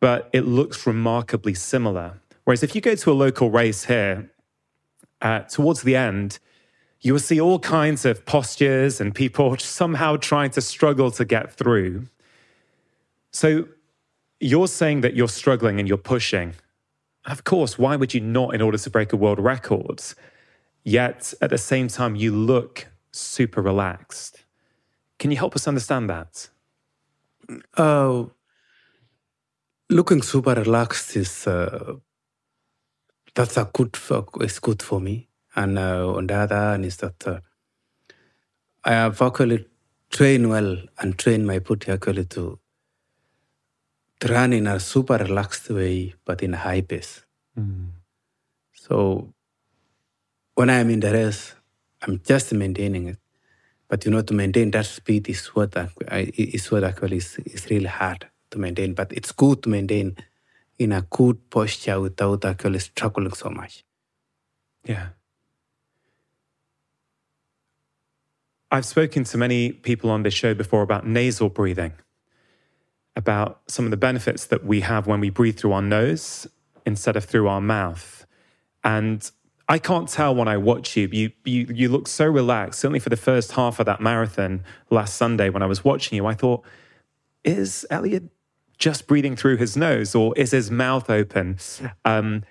Speaker 2: but it looks remarkably similar. Whereas if you go to a local race here, uh, towards the end, you will see all kinds of postures and people somehow trying to struggle to get through. So you're saying that you're struggling and you're pushing. Of course, why would you not in order to break a world record? Yet at the same time, you look super relaxed. Can you help us understand that?
Speaker 1: Uh, looking super relaxed is uh, that's a good for, it's good for me. And uh, on the other hand is that uh, I have actually trained well and trained my body actually to, to run in a super relaxed way, but in a high pace. So when I am in the race, I'm just maintaining it. But you know, to maintain that speed is what I- is what actually is, is really hard to maintain. But it's good to maintain in a good posture without actually struggling so much.
Speaker 2: Yeah. I've spoken to many people on this show before about nasal breathing, about some of the benefits that we have when we breathe through our nose instead of through our mouth. And I can't tell when I watch you. You, you, you look so relaxed. Certainly for the first half of that marathon last Sunday when I was watching you, I thought, is Eliud just breathing through his nose or is his mouth open? Um,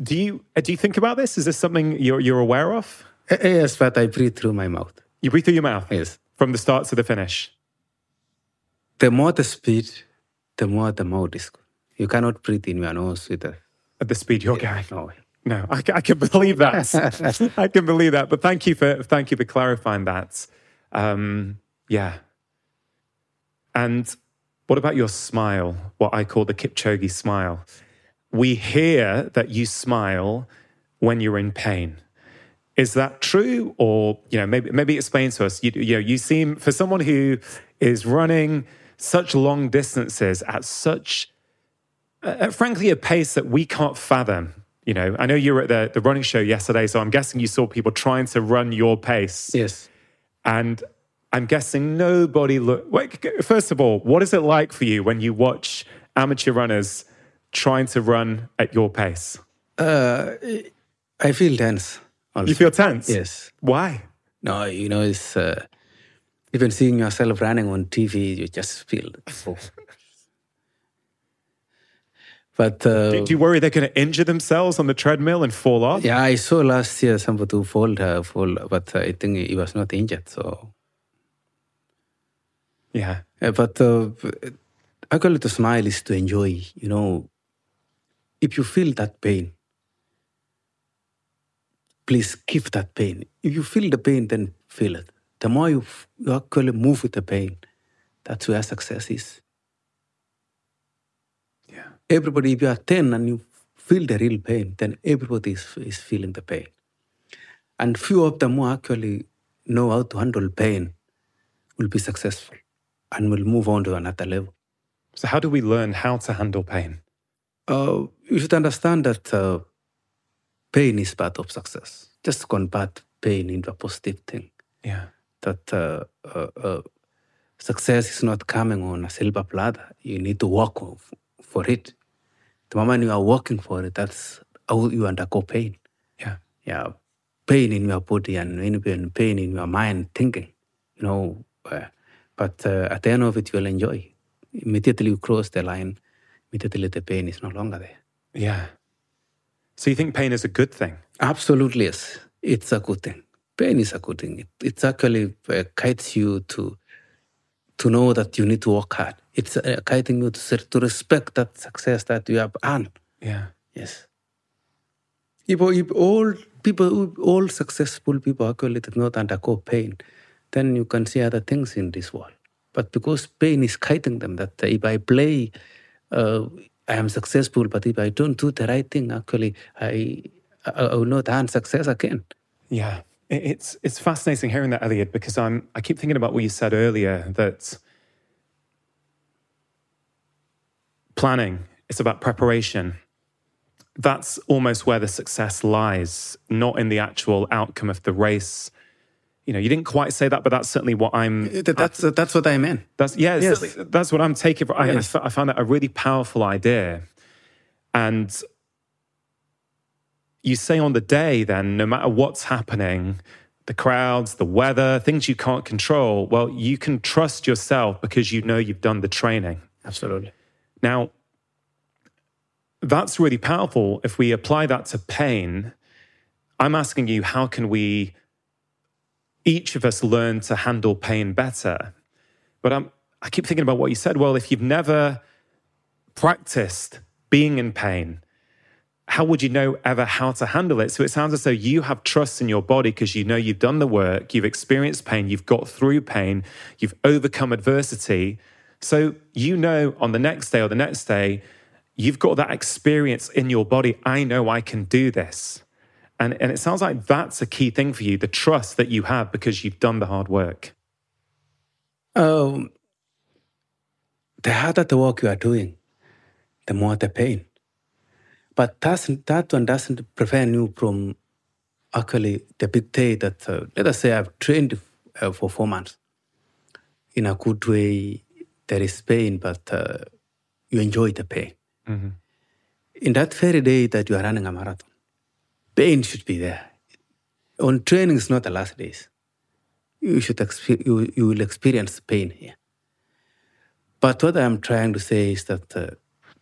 Speaker 2: do you uh, do you think about this? Is this something you're you're aware of?
Speaker 1: Eh, eh, Yes, but I breathe through my mouth.
Speaker 2: You breathe through your mouth
Speaker 1: Yes.
Speaker 2: from the start to the finish.
Speaker 1: The more the speed, the more the mouth is. You cannot breathe in your nose with a
Speaker 2: At the speed you're going.
Speaker 1: no.
Speaker 2: No, I, I can believe that. I can believe that. But thank you for thank you for clarifying that. Um, yeah. And what about your smile? What I call the Kipchoge smile. We hear that you smile when you're in pain. Is that true, or you know, maybe maybe explain to us? You, you know, you seem for someone who is running such long distances at such uh, frankly, a pace that we can't fathom. You know, I know you were at the, the running show yesterday, so I'm guessing you saw people trying to run your pace.
Speaker 1: Yes.
Speaker 2: And I'm guessing nobody look. First of all, what is it like for you when you watch amateur runners trying to run at your pace?
Speaker 1: Uh, I feel tense.
Speaker 2: You feel tense?
Speaker 1: Yes.
Speaker 2: Why?
Speaker 1: No, you know, it's uh, even seeing yourself running on TV, you just feel. Oh. but uh,
Speaker 2: Do, do you worry they're going to injure themselves on the treadmill and fall off?
Speaker 1: yeah, I saw last year somebody who fall, uh, fall, but I think he was not injured. So,
Speaker 2: Yeah.
Speaker 1: Uh, but uh, actually, to smile is to enjoy. You know, if you feel that pain, please give that pain. If you feel the pain, then feel it. The more you, f- you actually move with the pain, that's where success is.
Speaker 2: Yeah.
Speaker 1: Everybody, if you are 10 and you feel the real pain, then everybody is, is feeling the pain. And few of them who actually know how to handle pain will be successful and we'll move on to another level.
Speaker 2: So, how do we learn how to handle pain?
Speaker 1: Uh, you should understand that uh, pain is part of success. Just convert pain into a positive thing.
Speaker 2: Yeah.
Speaker 1: That uh, uh, uh, success is not coming on a silver platter. You need to work for it. The moment you are working for it, that's how you undergo pain.
Speaker 2: Yeah.
Speaker 1: Yeah, pain in your body and pain in your mind, thinking. You know, but uh, at the end of it, you will enjoy. Immediately you cross the line, immediately the pain is no longer there.
Speaker 2: Yeah. So, you think pain is a good thing?
Speaker 1: Absolutely, yes. It's a good thing. Pain is a good thing. It, it's actually uh, guides you to to know that you need to work hard. It's uh, guiding you to, to respect that success that you have earned.
Speaker 2: Yeah.
Speaker 1: Yes. If, if all people, all successful people actually did not undergo pain, then you can see other things in this world. But because pain is guiding them, that if I play, uh, I am successful, but if I don't do the right thing, actually, I, I, will not earn success again.
Speaker 2: Yeah. It's it's fascinating hearing that, Eliud, because I'm I keep thinking about what you said earlier that planning is about preparation. That's almost where the success lies, not in the actual outcome of the race. You know, you didn't quite say that, but that's certainly what I'm.
Speaker 1: That- That's, that's what I meant.
Speaker 2: That's yeah,
Speaker 1: Yes.
Speaker 2: that's what I'm taking. from- I, I
Speaker 1: Yes.
Speaker 2: I found that a really powerful idea, and you say on the day, then no matter what's happening, the crowds, the weather, things you can't control, well, you can trust yourself because you know you've done the training.
Speaker 1: Absolutely.
Speaker 2: Now, that's really powerful. If we apply that to pain, I'm asking you, how can we, each of us, learn to handle pain better? But I'm, I keep thinking about what you said. Well, if you've never practiced being in pain, how would you know ever how to handle it? So it sounds as though you have trust in your body because you know you've done the work, you've experienced pain, you've got through pain, you've overcome adversity. So you know on the next day or the next day, you've got that experience in your body. I know I can do this. And, and it sounds like that's a key thing for you the trust that you have because you've done the hard work.
Speaker 1: Um, the harder the work you are doing, the more the pain. But doesn't, that one doesn't prevent you from actually the big day that, uh, let us say, I've trained uh, for four months. In a good way, there is pain, but uh, you enjoy the pain. In that very day that you are running a marathon, pain should be there. On training is not the last days. You should expe- you, you will experience pain here. But what I'm trying to say is that uh,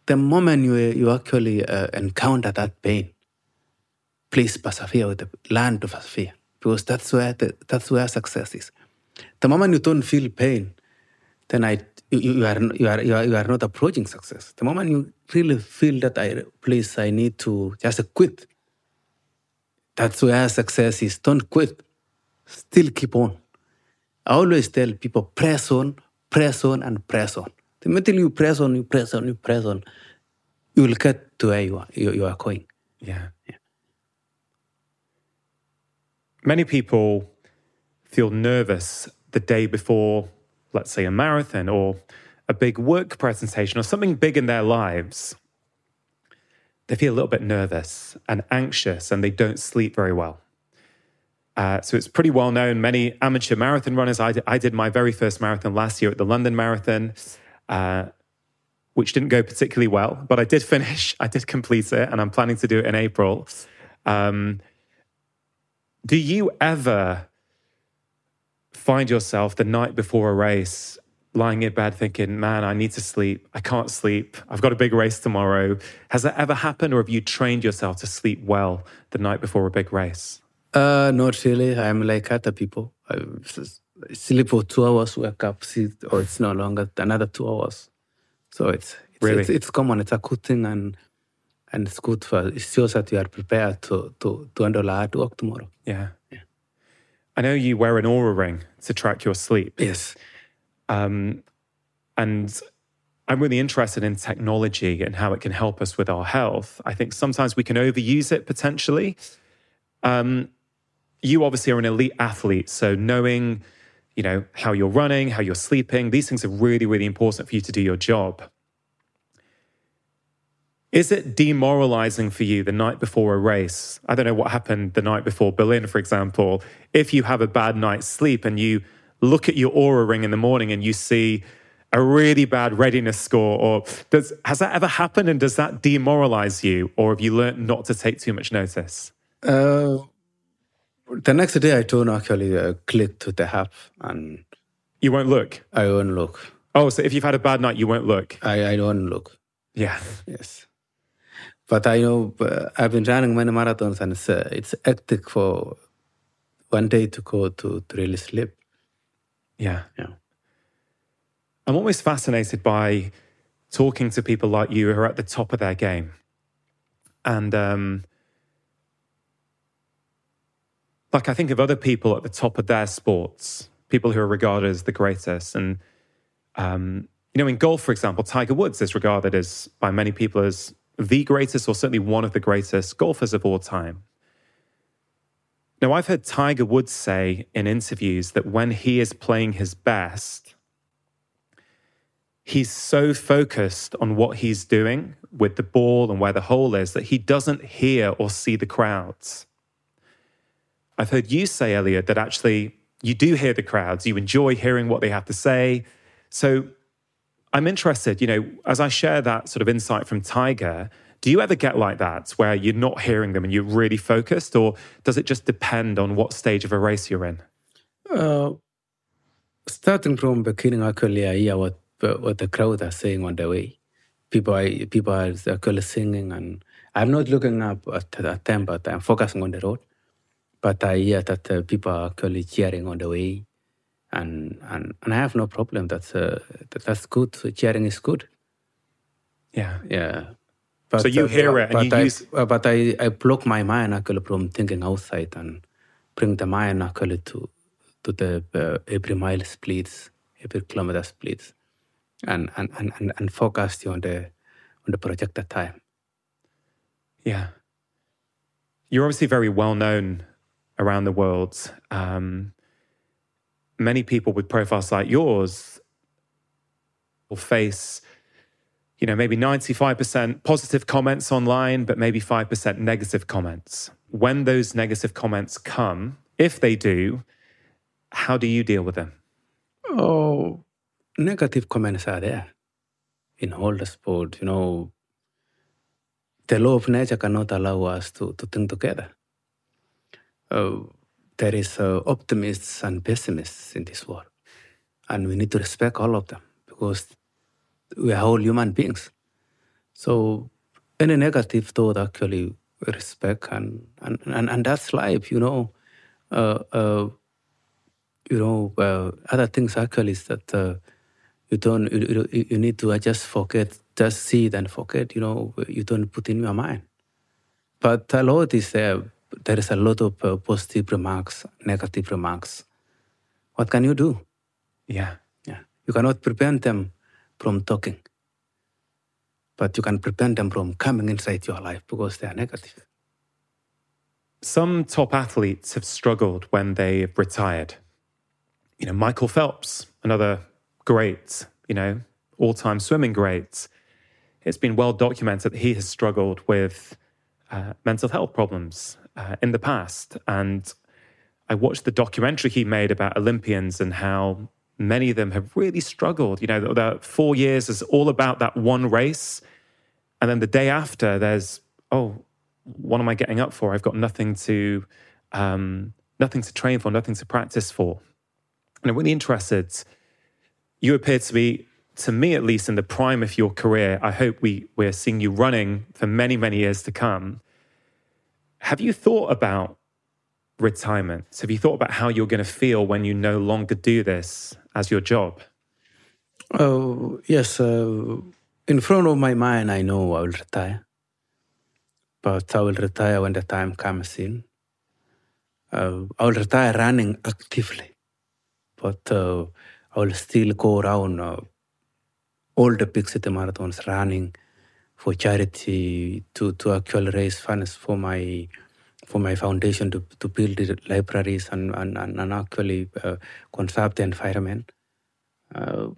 Speaker 1: the moment you, you actually uh, encounter that pain, please persevere with the, learn to persevere because that's where the, that's where success is. The moment you don't feel pain, then I you, you, are, you, are, you, are, you are not approaching success. The moment you really feel that I please I need to just quit, that's where success is. Don't quit. Still keep on. I always tell people press on, press on, and press on. The minute you press on, you press on, you press on, you will get to where you are, you, you are going.
Speaker 2: Yeah. Many people feel nervous the day before, let's say, a marathon or a big work presentation or something big in their lives. They feel a little bit nervous and anxious and they don't sleep very well. Uh, so it's pretty well known. Many amateur marathon runners, I did, I did my very first marathon last year at the London Marathon. Uh, which didn't go particularly well, but I did finish. I did complete it, and I'm planning to do it in April. Um, Do you ever find yourself the night before a race lying in bed thinking, man, I need to sleep. I can't sleep. I've got a big race tomorrow. Has that ever happened, or have you trained yourself to sleep well the night before a big race?
Speaker 1: Uh, not really. I'm like other people. I sleep for two hours, wake up, see, or it's no longer another two hours. So it's it's,
Speaker 2: Really?
Speaker 1: it's, it's common. It's a good thing, and and it's good for it shows that you are prepared to to to handle hard work tomorrow.
Speaker 2: Yeah. I know you wear an Oura ring to track your sleep.
Speaker 1: Yes.
Speaker 2: Um, and I'm really interested in technology and how it can help us with our health. I think sometimes we can overuse it potentially. Um, you obviously are an elite athlete, so knowing, you know, how you're running, how you're sleeping, these things are really, really important for you to do your job. Is it demoralizing for you the night before a race? I don't know what happened the night before Berlin, for example. If you have a bad night's sleep and you look at your Oura ring in the morning and you see a really bad readiness score, or does, has that ever happened and does that demoralize you? Or have you learned not to take too much notice?
Speaker 1: Uh, the next day, I don't actually uh, click to the app, and
Speaker 2: You won't look.
Speaker 1: I won't look.
Speaker 2: Oh, so if you've had a bad night, you won't look.
Speaker 1: I I don't look.
Speaker 2: Yeah.
Speaker 1: Yes. But I know uh, I've been running many marathons, and it's uh, it's hectic for one day to go to, to really sleep.
Speaker 2: Yeah.
Speaker 1: Yeah.
Speaker 2: I'm always fascinated by talking to people like you who are at the top of their game. And um, like I think of other people at the top of their sports, people who are regarded as the greatest. And, um, you know, in golf, for example, Tiger Woods is regarded as by many people as the greatest or certainly one of the greatest golfers of all time. Now, I've heard Tiger Woods say in interviews that when he is playing his best, he's so focused on what he's doing with the ball and where the hole is that he doesn't hear or see the crowds. I've heard you say, Eliud, that actually you do hear the crowds, you enjoy hearing what they have to say. So I'm interested, you know, as I share that sort of insight from Tiger, do you ever get like that where you're not hearing them and you're really focused, or does it just depend on what stage of a race you're in?
Speaker 1: Uh, starting from beginning, actually, I hear what what the crowd are saying on the way. People, are, people are actually singing, and I'm not looking up at, at them, but I'm focusing on the road. But I hear that uh, people are actually cheering on the way, and and, and I have no problem. That's uh, that's good. Cheering is good.
Speaker 2: Yeah.
Speaker 1: Yeah. But,
Speaker 2: So you
Speaker 1: uh,
Speaker 2: hear it and
Speaker 1: but
Speaker 2: you
Speaker 1: I,
Speaker 2: use-
Speaker 1: uh, but I, I block my mind actually from thinking outside and bring the mind actually to to the uh, every mile splits, every kilometer splits, and and, and, and and focus you on the on the projected time.
Speaker 2: Yeah. You're obviously very well known around the world. Um, many people with profiles like yours will face, you know, maybe 95% positive comments online, but maybe 5% negative comments. When those negative comments come, if they do, how do you deal with them?
Speaker 1: Oh, negative comments are there in all the sport. You know, the law of nature cannot allow us to, to think together. Uh, there is uh, optimists and pessimists in this world, and we need to respect all of them because we are all human beings. So any negative thought actually we respect, and and, and, and that's life. You know. Uh, uh, you know, uh, other things actually is that uh, you don't, you, you, you need to just forget, just see it and forget, you know, you don't put in your mind. But a lot is there, there is a lot of uh, positive remarks, negative remarks. What can you do?
Speaker 2: Yeah.
Speaker 1: Yeah. You cannot prevent them from talking, but you can prevent them from coming inside your life because they are negative.
Speaker 2: Some top athletes have struggled when they've retired. You know, Michael Phelps, another great, you know, all time swimming great. It's been well documented that he has struggled with uh, mental health problems uh, in the past. And I watched the documentary he made about Olympians and how many of them have really struggled. You know, the, four years is all about that one race. And then the day after, there's, oh, what am I getting up for? I've got nothing to um, nothing to train for, nothing to practice for. And I'm really interested. You appear to be, to me at least, in the prime of your career. I hope we, we're seeing you running for many, many years to come. Have you thought about retirement? Have you thought about how you're going to feel when you no longer do this as your job?
Speaker 1: Oh, yes. Uh, in front of my mind, I know I will retire. But I will retire when the time comes in. Uh, I will retire running actively. But uh, I will still go around uh, all the big city marathons running for charity to, to actually raise funds for my for my foundation to, to build libraries and, and, and actually uh, conserve the environment. Uh,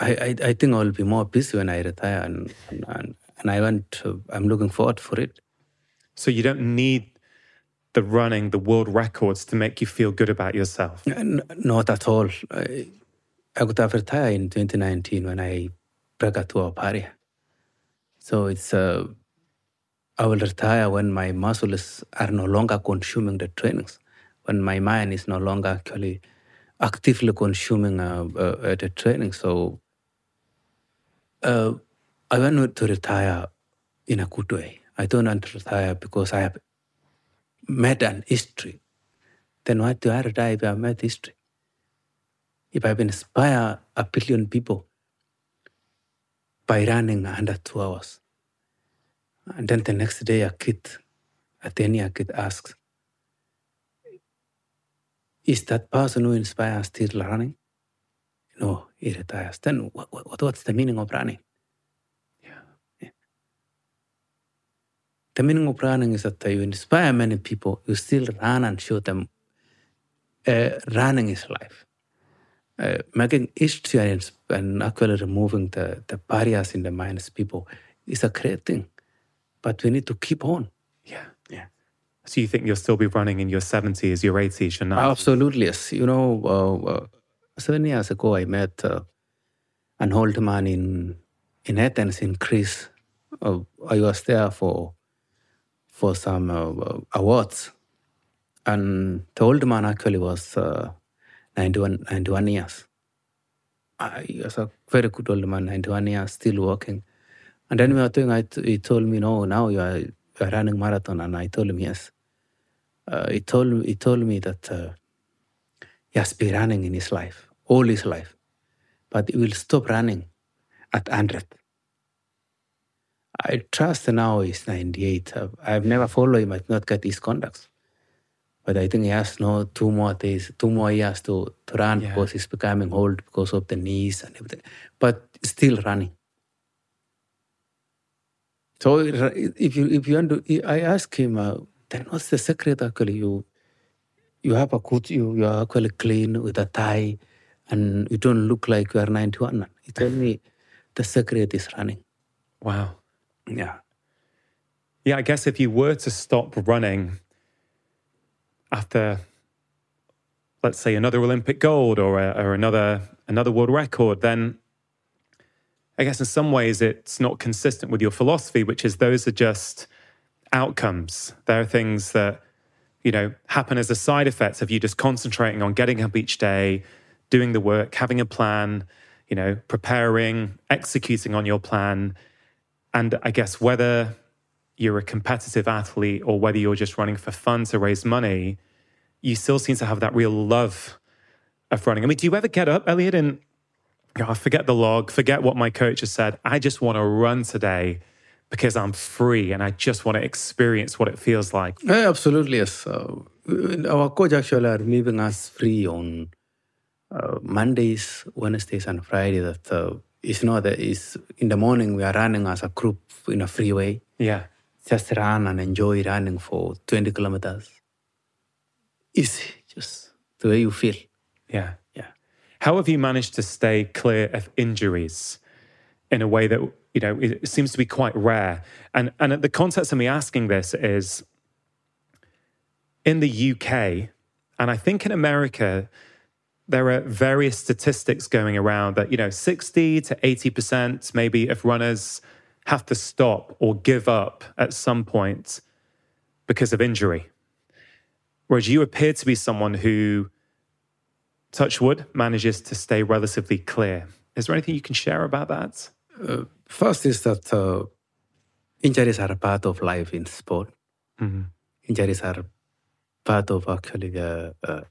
Speaker 1: I, I, I think I'll be more busy when I retire, and and, and I want. to, I'm looking forward for it.
Speaker 2: So you don't need the running, the world records to make you feel good about yourself.
Speaker 1: not at all. I, I could have retired in 2019 when I broke a two party. So it's. Uh, I will retire when my muscles are no longer consuming the trainings, when my mind is no longer actually actively consuming uh, uh, the training. So uh, I want to retire in a good way. I don't want to retire because I have made an history. Then why do I retire if I have met history? If I've inspired a billion people by running under two hours, and then the next day a kid, a 10 year kid asks, is that person who inspires still running? No, he retires. Then what, what, what's the meaning of running? Yeah. yeah. The meaning of running is that you inspire many people, you still run and show them uh, running is life. Uh, making history and actually removing the, the barriers in the minds of people is a great thing. But we need to keep on.
Speaker 2: Yeah. Yeah. So you think you'll still be running in your 70s, your 80s, your 90s?
Speaker 1: Absolutely, yes. You know, uh, uh seven years ago, I met uh, an old man in in Athens, in Greece. Uh, I was there for for some uh, awards, and the old man actually was uh, 91, 91 years. he was a very good old man, 91 years, still working. And then we were doing, he told me, no, now you are, you are running marathon. And I told him, yes. Uh, he, told, he told me that uh, he has been running in his life all his life. But he will stop running at 100. I trust now he's 98. I've never followed him, I've not got his contacts. But I think he has no two more days, two more years to, to run yeah. because he's becoming old because of the knees and everything. But still running. So if you if you want to, I ask him, uh, then what's the secret actually? You you have a good, you you are actually clean with a tie and you don't look like you are 91. He told me the secret is running.
Speaker 2: Wow.
Speaker 1: Yeah.
Speaker 2: Yeah, I guess if you were to stop running after, let's say, another Olympic gold or, a, or another another world record, then I guess in some ways it's not consistent with your philosophy, which is those are just outcomes. There are things that you know happen as a side effect of you just concentrating on getting up each day, doing the work, having a plan, you know, preparing, executing on your plan. And I guess whether you're a competitive athlete or whether you're just running for fun to raise money, you still seem to have that real love of running. I mean, do you ever get up, Eliud, and know, forget the log, forget what my coach has said. I just want to run today because I'm free and I just want to experience what it feels like.
Speaker 1: Yeah, absolutely, yes. Uh, our coach actually are leaving us free on uh, Mondays, Wednesdays, and Friday. That uh, is not that is in the morning we are running as a group in a freeway.
Speaker 2: Yeah,
Speaker 1: just run and enjoy running for twenty kilometers. Easy, just the way you feel.
Speaker 2: Yeah. How have you managed to stay clear of injuries in a way that you know it seems to be quite rare? And and the context of me asking this is in the UK, and I think in America there are various statistics going around that, you know, 60 to 80% maybe of runners have to stop or give up at some point because of injury. Whereas you appear to be someone who, touch wood, manages to stay relatively clear. Is there anything you can share about that?
Speaker 1: Uh, first is that uh, injuries are a part of life in sport.
Speaker 2: Mm-hmm.
Speaker 1: Injuries are part of actually a, a,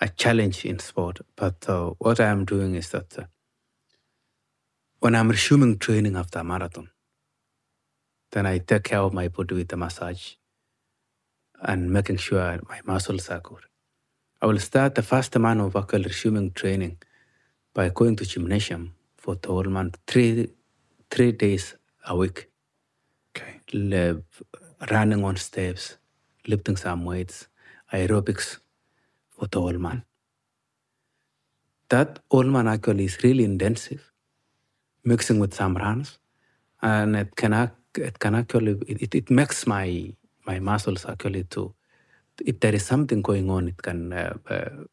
Speaker 1: a challenge in sport. But uh, what I am doing is that uh, when I'm resuming training after a marathon, then I take care of my body with a massage and making sure my muscles are good. I will start the first month of actually resuming training by going to gymnasium for the whole month, three, three days a week.
Speaker 2: Okay.
Speaker 1: Le- running on steps, lifting some weights, aerobics for the whole month. That whole month actually is really intensive, mixing with some runs, and it can, it can actually, it, it makes my, my muscles actually to, if there is something going on, it can uh, uh,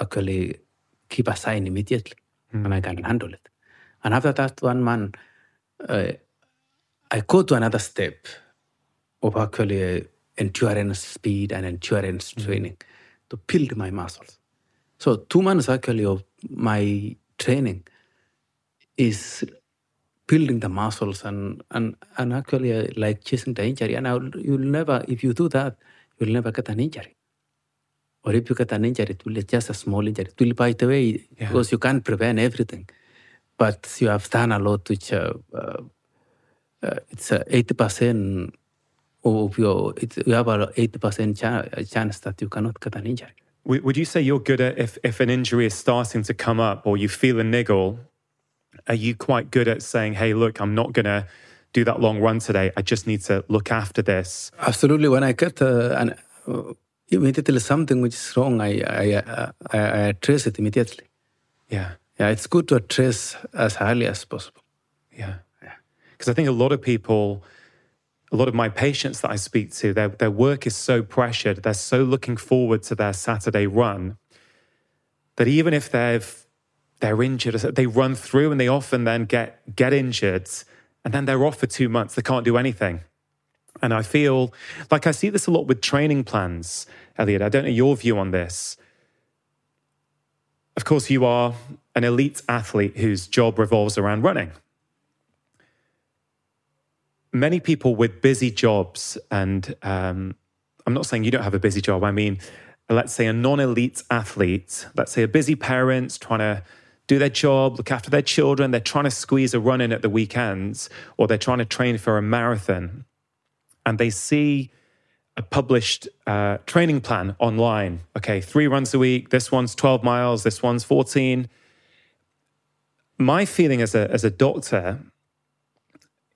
Speaker 1: actually keep a sign immediately, and I can handle it. And after that one month, uh, I go to another step of actually uh, endurance speed and endurance training to build my muscles. So two months actually of my training is building the muscles and and and actually uh, like chasing the injury. And I'll, you'll never, if you do that, you'll never get an injury. Or if you get an injury, it will be just a small injury. It will by the way
Speaker 2: Yeah.
Speaker 1: because you can't prevent everything, but you have done a lot which. Uh, uh, uh, it's a 80% of your, it's, you have a 80% cha- chance that you cannot get an injury.
Speaker 2: Would would you say you're good at if, if an injury is starting to come up or you feel a niggle? Are you quite good at saying, hey, look, I'm not going to do that long run today. I just need to look after this?
Speaker 1: Absolutely. When I get uh, an, uh, immediately something which is wrong, I, I, uh, I, I address it immediately.
Speaker 2: Yeah.
Speaker 1: Yeah, it's good to address as early as possible.
Speaker 2: Yeah. Yeah. Because I think a lot of people, a lot of my patients that I speak to, their, their work is so pressured. They're so looking forward to their Saturday run that even if they've, they're injured, they run through and they often then get, get injured and then they're off for two months. They can't do anything. And I feel like I see this a lot with training plans, Eliud. I don't know your view on this. Of course, you are an elite athlete whose job revolves around running many people with busy jobs, and um, I'm not saying you don't have a busy job. I mean, let's say a non-elite athlete, let's say a busy parent trying to do their job, look after their children, they're trying to squeeze a run in at the weekends, or they're trying to train for a marathon, and they see a published uh, training plan online. Okay, three runs a week. This one's 12 miles. This one's 14. My feeling as a as a doctor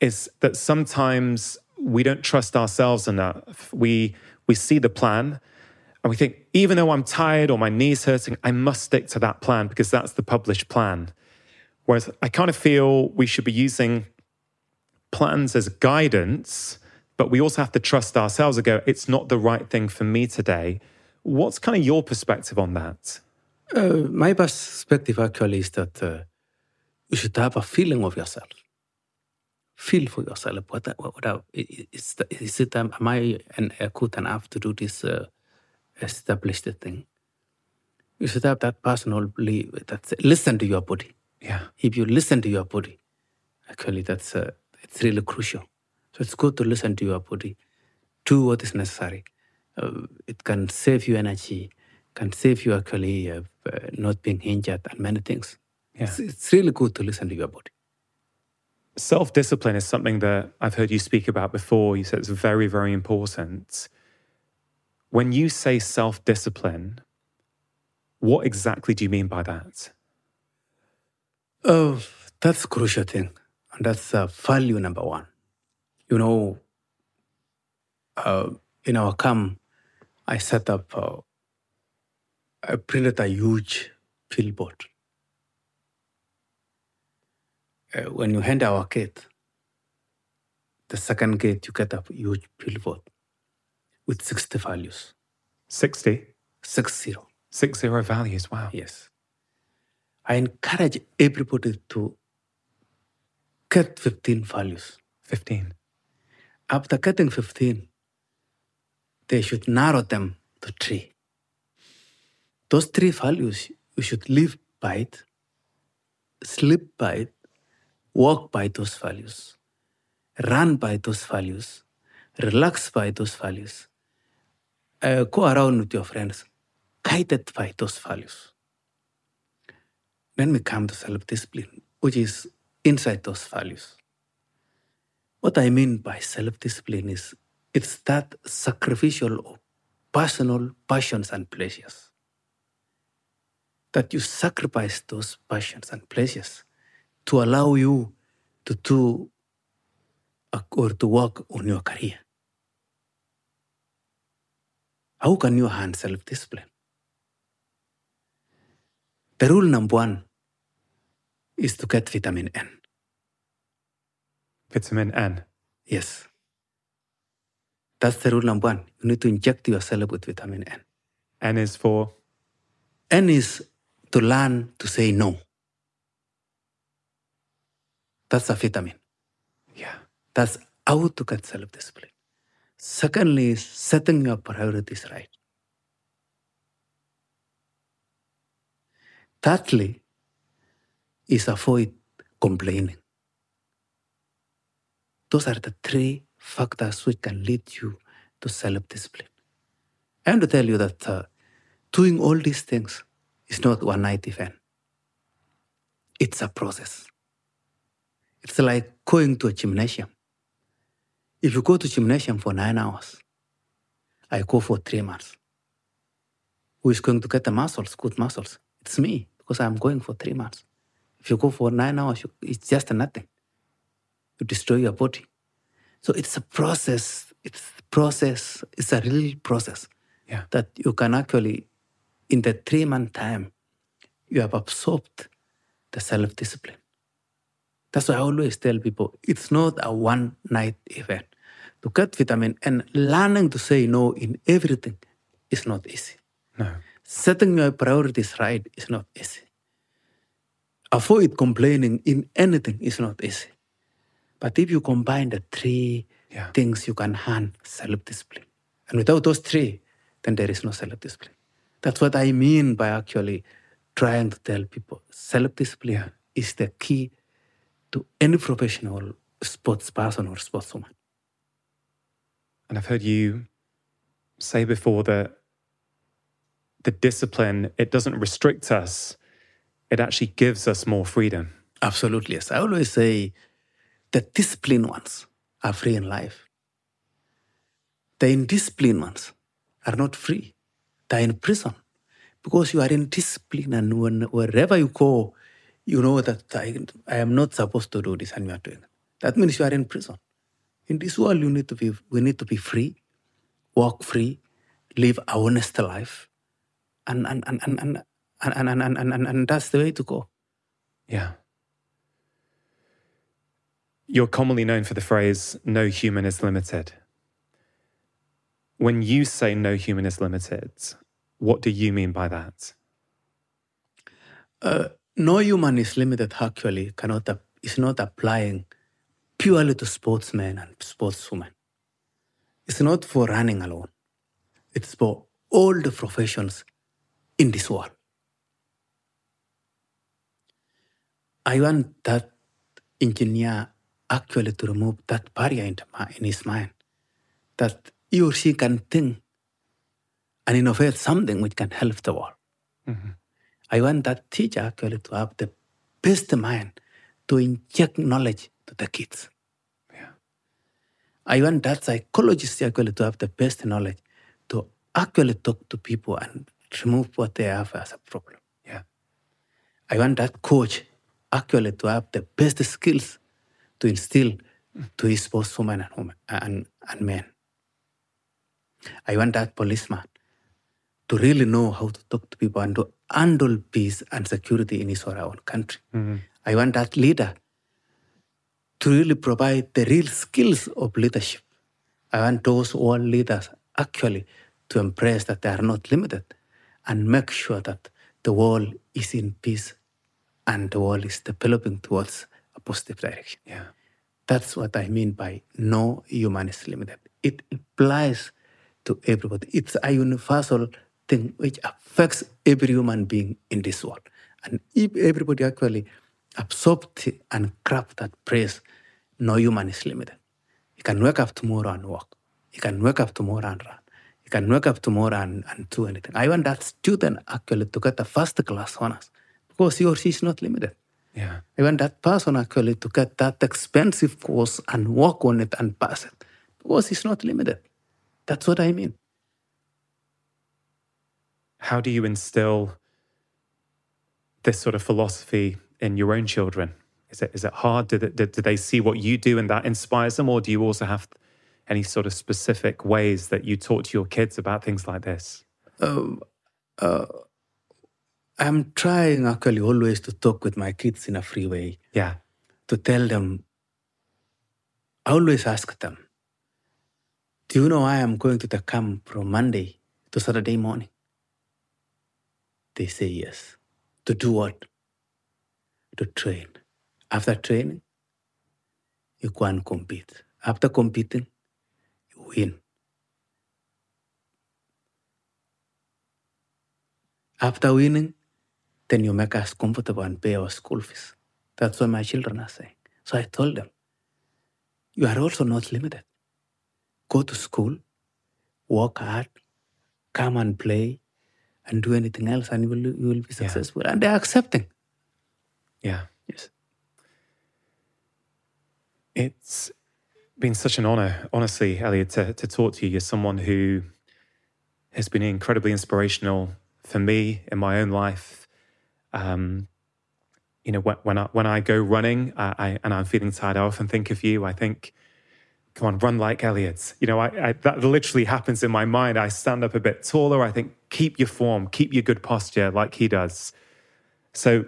Speaker 2: is that sometimes we don't trust ourselves enough. We we see the plan and we think, even though I'm tired or my knee's hurting, I must stick to that plan because that's the published plan. Whereas I kind of feel we should be using plans as guidance, but we also have to trust ourselves and go, it's not the right thing for me today. What's kind of your perspective on that?
Speaker 1: Uh, my perspective actually is that uh, you should have a feeling of yourself. Feel for yourself. What, what, what is, is it? Am I an, good enough to do this uh, established thing? You should have that personal belief. That listen to your body.
Speaker 2: Yeah.
Speaker 1: If you listen to your body, actually, that's uh, it's really crucial. So it's good to listen to your body. Do what is necessary. Uh, it can save you energy. Can save you actually uh, uh, not being injured and many things.
Speaker 2: Yeah.
Speaker 1: It's, it's really good to listen to your body.
Speaker 2: Self discipline is something that I've heard you speak about before. You said it's very, very important. When you say self discipline, what exactly do you mean by that?
Speaker 1: Oh, that's crucial thing, and that's uh, value number one. You know, uh, in our camp, I set up. Uh, I printed a huge billboard. Uh, when you hand our gate, the second gate, you get a huge billboard with 60 values.
Speaker 2: 60?
Speaker 1: Six zero.
Speaker 2: Six zero values. Wow.
Speaker 1: Yes. I encourage everybody to get 15 values.
Speaker 2: 15.
Speaker 1: After getting 15, they should narrow them to three. Those three values, you should live by it, sleep by it, walk by those values, run by those values, relax by those values, go around with your friends, guided by those values. Then we come to self discipline, which is inside those values. What I mean by self discipline is it's that sacrificial of personal passions and pleasures. That you sacrifice those passions and pleasures to allow you to do or to work on your career. How can you hand self discipline? The rule number one is to get vitamin N.
Speaker 2: Vitamin N.
Speaker 1: Yes. That's the rule number one. You need to inject yourself with vitamin N.
Speaker 2: N is for?
Speaker 1: N is to learn to say no. That's a vitamin.
Speaker 2: Yeah.
Speaker 1: That's how to get self discipline. Secondly, is setting your priorities right. Thirdly, is avoid complaining. Those are the three factors which can lead you to self discipline. Want to tell you that uh, doing all these things is not one night event, it's a process. It's like going to a gymnasium. If you go to gymnasium for nine hours, I go for three months. Who is going to get the muscles, good muscles? It's me, because I'm going for three months. If you go for nine hours, it's just nothing. You destroy your body. So it's a process. It's a process. It's a real process
Speaker 2: Yeah.
Speaker 1: that you can actually, in the three month time, you have absorbed the self discipline. That's why I always tell people it's not a one night event. To get vitamin N learning to say no in everything is not easy.
Speaker 2: No.
Speaker 1: Setting your priorities right is not easy. Avoid complaining in anything is not easy. But if you combine the three
Speaker 2: Yeah.
Speaker 1: things, you can hand self discipline. And without those three, then there is no self discipline. That's what I mean by actually trying to tell people self discipline
Speaker 2: Yeah.
Speaker 1: is the key to any professional sports person or sportswoman.
Speaker 2: And I've heard you say before that the discipline, it doesn't restrict us, it actually gives us more freedom.
Speaker 1: Absolutely, yes. I always say the disciplined ones are free in life. The indisciplined ones are not free. They're in prison because you are in discipline, and when, wherever you go, you know that I, I am not supposed to do this, and you are doing it. That means you are in prison. In this world, you need to be. We need to be free, walk free, live a honest life, and and and and and and and, and, and, and, and that's the way to go.
Speaker 2: Yeah. You're commonly known for the phrase, no human is limited. When you say no human is limited, what do you mean by that?
Speaker 1: Uh, no human is limited actually cannot is not applying purely to sportsmen and sportswomen. It's not for running alone. It's for all the professions in this world. I want that engineer actually to remove that barrier in, in his mind that he or she can think and innovate something which can help the world. Mm-hmm. I want that teacher actually to have the best mind to inject knowledge to the kids. I want that psychologist actually to have the best knowledge to actually talk to people and remove what they have as a problem.
Speaker 2: Yeah.
Speaker 1: I want that coach actually to have the best skills to instill to his sportswomen and women and, and men. I want that policeman to really know how to talk to people and to handle peace and security in his or her own country. Mm-hmm. I want that leader to really provide the real skills of leadership. I want those world leaders actually to embrace that they are not limited and make sure that the world is in peace and the world is developing towards a positive direction.
Speaker 2: Yeah.
Speaker 1: That's what I mean by no human is limited. It applies to everybody. It's a universal thing which affects every human being in this world. And if everybody actually absorbs and grab that praise, no human is limited. You can wake up tomorrow and walk. You can wake up tomorrow and run. You can wake up tomorrow and, and do anything. I want that student actually to get a first class honors because he or she is not limited.
Speaker 2: Yeah.
Speaker 1: I want that person actually to get that expensive course and work on it and pass it because he's not limited. That's what I mean.
Speaker 2: How do you instill this sort of philosophy in your own children? Is it is it hard? Do they, do they see what you do and that inspires them, or do you also have any sort of specific ways that you talk to your kids about things like this?
Speaker 1: Um, uh, I'm trying actually always to talk with my kids in a free way.
Speaker 2: Yeah.
Speaker 1: To tell them, I always ask them, Do you know I am going to the camp from Monday to Saturday morning? They say yes. To do what? To train. After training, you go and compete. After competing, you win. After winning, then you make us comfortable and pay our school fees. That's what my children are saying. So I told them, you are also not limited. Go to school, work hard, come and play, and do anything else, and you will, you will be successful. And they're accepting.
Speaker 2: Yeah.
Speaker 1: Yes.
Speaker 2: It's been such an honor, honestly, Eliud, to, to talk to you. You're someone who has been incredibly inspirational for me in my own life. Um, you know, when, when I when I go running I, I, and I'm feeling tired, I often think of you. I think, come on, run like Eliud. You know, I, I, that literally happens in my mind. I stand up a bit taller. I think, keep your form, keep your good posture, like he does. So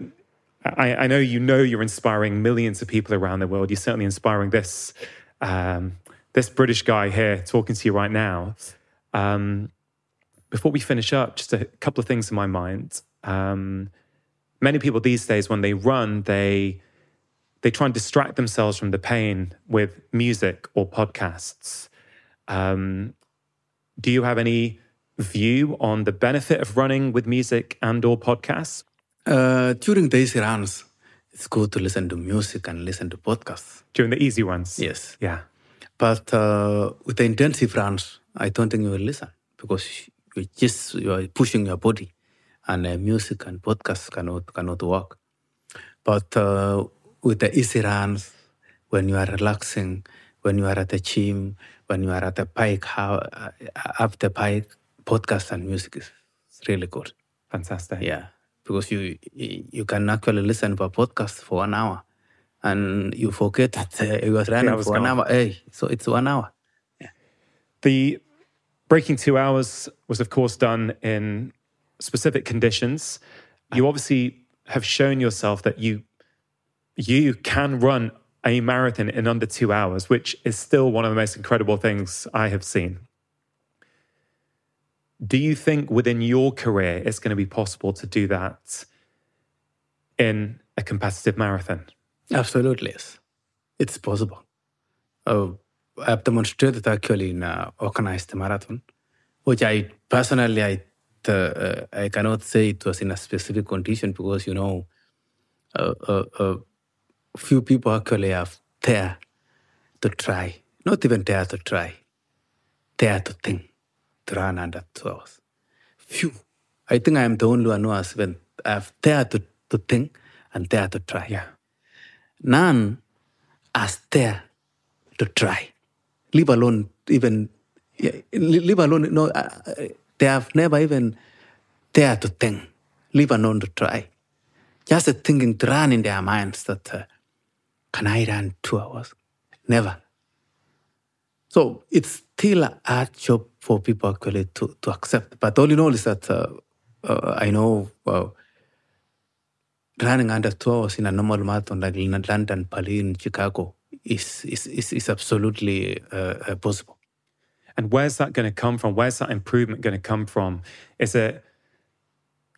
Speaker 2: I, I, know you know you're inspiring millions of people around the world. You're certainly inspiring this um, this British guy here talking to you right now. Um, before we finish up, just a couple of things in my mind. Um, many people these days, when they run, they they try and distract themselves from the pain with music or podcasts. Um, do you have any view on the benefit of running with music and or podcasts?
Speaker 1: Uh, during the easy runs, it's good to listen to music and listen to podcasts.
Speaker 2: During the easy ones?
Speaker 1: Yes.
Speaker 2: Yeah.
Speaker 1: But uh, with the intensive runs, I don't think you will listen because you just you are pushing your body, and uh, music and podcasts cannot cannot work. But uh, with the easy runs, when you are relaxing, when you are at the gym, when you are at the bike, how uh, up the bike, podcast and music is really good.
Speaker 2: Fantastic.
Speaker 1: Yeah because you you can actually listen to a podcast for one hour and you forget that uh, it was running for one hour. Hey, so it's one hour. Yeah.
Speaker 2: The breaking two hours was, of course, done in specific conditions. You obviously have shown yourself that you you can run a marathon in under two hours, which is still one of the most incredible things I have seen. Do you think within your career it's going to be possible to do that in a competitive marathon?
Speaker 1: Absolutely, yes. It's possible. Uh, I've demonstrated actually in an organized marathon, which I personally I uh, I cannot say it was in a specific condition because you know, a uh, uh, few people actually have there to try, not even dare to try, dare to think run under two hours. Phew. I think I am the only one who has been I've dared to, to think and dared to try.
Speaker 2: Yeah.
Speaker 1: None has dared to try. Leave alone even leave alone no uh, they have never even dared to think, leave alone to try. Just thinking to run in their minds that uh, can I run two hours? Never. So it's still a hard job for people actually to, to accept. But all in all is that uh, uh, I know uh, running under two hours in a normal marathon like in London, Berlin, Chicago is, is, is, is absolutely uh, uh, possible.
Speaker 2: And where's that going to come from? Where's that improvement going to come from? Is it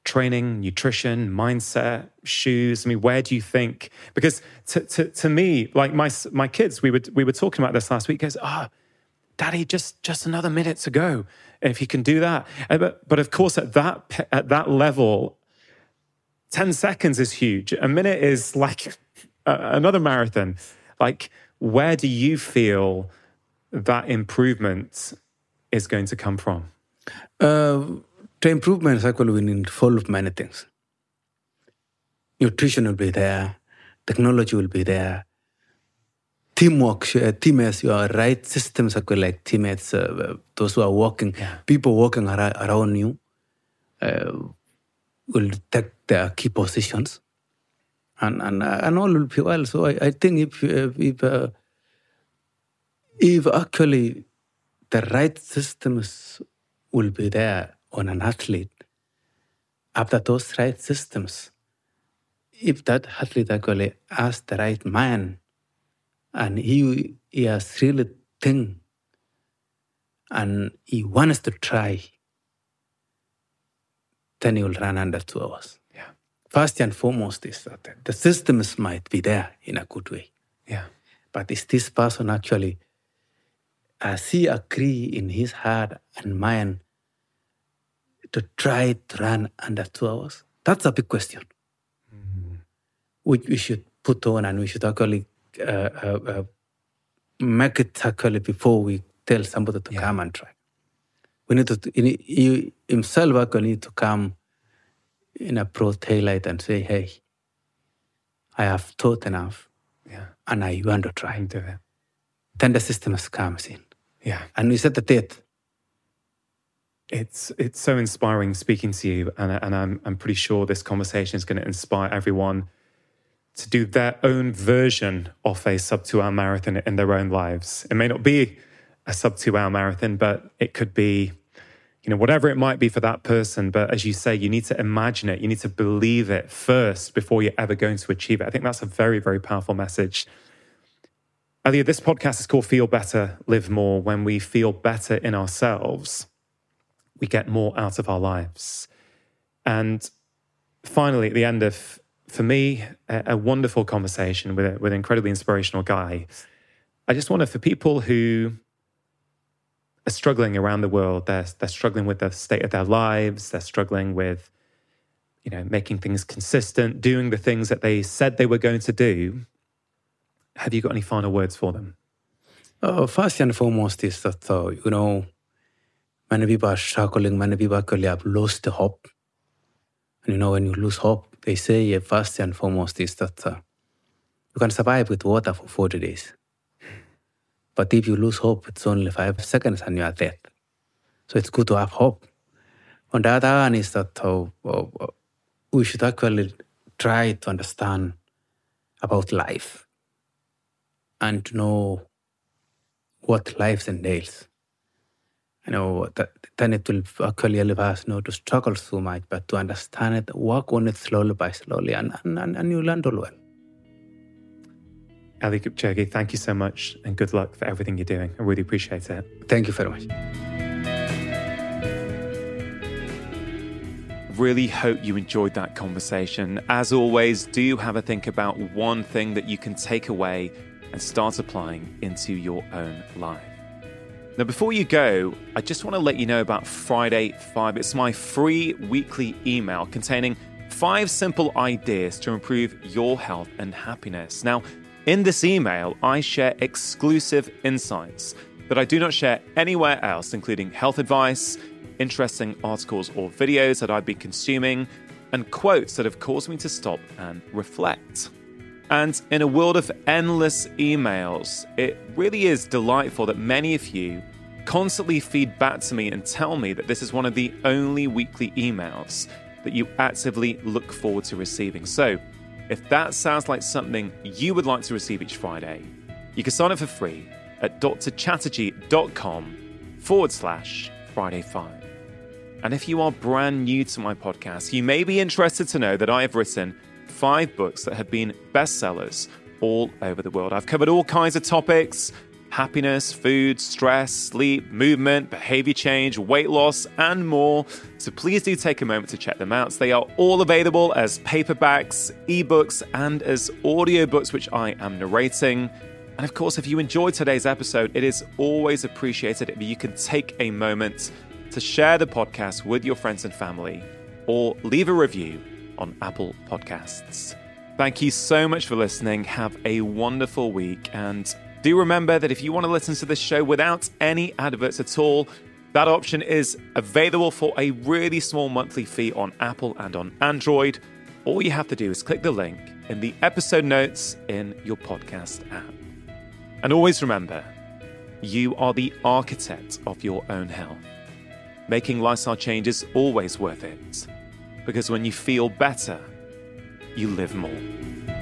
Speaker 2: training, nutrition, mindset, shoes? I mean, where do you think? Because to, to, to me, like my my kids, we were we were talking about this last week. Goes, ah, oh, Daddy, just just another minute to go. If he can do that, uh, but but of course at that at that level, ten seconds is huge. A minute is like another marathon. Like, where do you feel that improvement is going to come from?
Speaker 1: Uh, the improvements actually full of many things. Nutrition will be there, technology will be there, teamwork, uh, teammates, your right systems are like teammates, uh, those who are working, yeah. people working ar- around you uh, will take their key positions and and uh, and all will be well. So I, I think if if uh, if actually the right systems will be there on an athlete, after those right systems, if that athlete actually has the right mind and he, he has really think and he wants to try, then he will run under two hours. Yeah. First and foremost is that the systems might be there in a good way.
Speaker 2: Yeah.
Speaker 1: But is this person actually, as he agree in his heart and mind to try to run under two hours? That's a big question. Mm. Which we should put on and we should actually Uh, uh, make it actually before we tell somebody to yeah. come and try. We need to, he himself actually need to come in a broad daylight and say, hey, I have thought enough
Speaker 2: yeah.
Speaker 1: and I want to try.
Speaker 2: Do it.
Speaker 1: Then the system comes in.
Speaker 2: Yeah.
Speaker 1: And we set the date.
Speaker 2: It's it's so inspiring speaking to you, and, and I'm I'm pretty sure this conversation is going to inspire everyone to do their own version of a sub two hour marathon in their own lives. It may not be a sub two hour marathon, but it could be you know, whatever it might be for that person. But as you say, you need to imagine it. You need to believe it first before you're ever going to achieve it. I think that's a very, very powerful message. Eliud, this podcast is called Feel Better, Live More. When we feel better in ourselves, we get more out of our lives. And finally, at the end of, for me, a, a wonderful conversation with, a, with an incredibly inspirational guy. I just wonder for people who are struggling around the world. They're, they're struggling with the state of their lives. They're struggling with, you know, making things consistent, doing the things that they said they were going to do. Have you got any final words for them?
Speaker 1: Uh, first and foremost is that, uh, you know, many people are struggling, many people actually have lost the hope. And, you know, when you lose hope, they say first and foremost is that uh, you can survive with water for 40 days. But if you lose hope, it's only five seconds and you are dead. So it's good to have hope. On the other hand, is that uh, we should actually try to understand about life and to know what life entails. You know, that, then it will actually help us not to struggle so much, but to understand it, work on it slowly by slowly, and, and, and you learn all well.
Speaker 2: Eliud Kipchoge, thank you so much and good luck for everything you're doing. I really appreciate it.
Speaker 1: Thank you very much.
Speaker 2: Really hope you enjoyed that conversation. As always, do have a think about one thing that you can take away and start applying into your own life. Now, before you go, I just want to let you know about Friday 5. It's my free weekly email containing five simple ideas to improve your health and happiness. Now, in this email, I share exclusive insights that I do not share anywhere else, including health advice, interesting articles or videos that I've been consuming, and quotes that have caused me to stop and reflect. And in a world of endless emails, it really is delightful that many of you constantly feed back to me and tell me that this is one of the only weekly emails that you actively look forward to receiving. So, if that sounds like something you would like to receive each Friday, you can sign up for free at drchatterjee.com forward slash Friday 5. And if you are brand new to my podcast, you may be interested to know that I have written five books that have been bestsellers all over the world. I've covered all kinds of topics happiness, food, stress, sleep, movement, behavior change, weight loss, and more. So please do take a moment to check them out. They are all available as paperbacks, ebooks, and as audiobooks, which I am narrating. And of course, if you enjoyed today's episode, it is always appreciated if you can take a moment to share the podcast with your friends and family or leave a review on Apple Podcasts. Thank you so much for listening. Have a wonderful week. And do remember that if you want to listen to this show without any adverts at all, that option is available for a really small monthly fee on Apple and on Android. All you have to do is click the link in the episode notes in your podcast app. And always remember, you are the architect of your own health. Making lifestyle change is always worth it because when you feel better, you live more.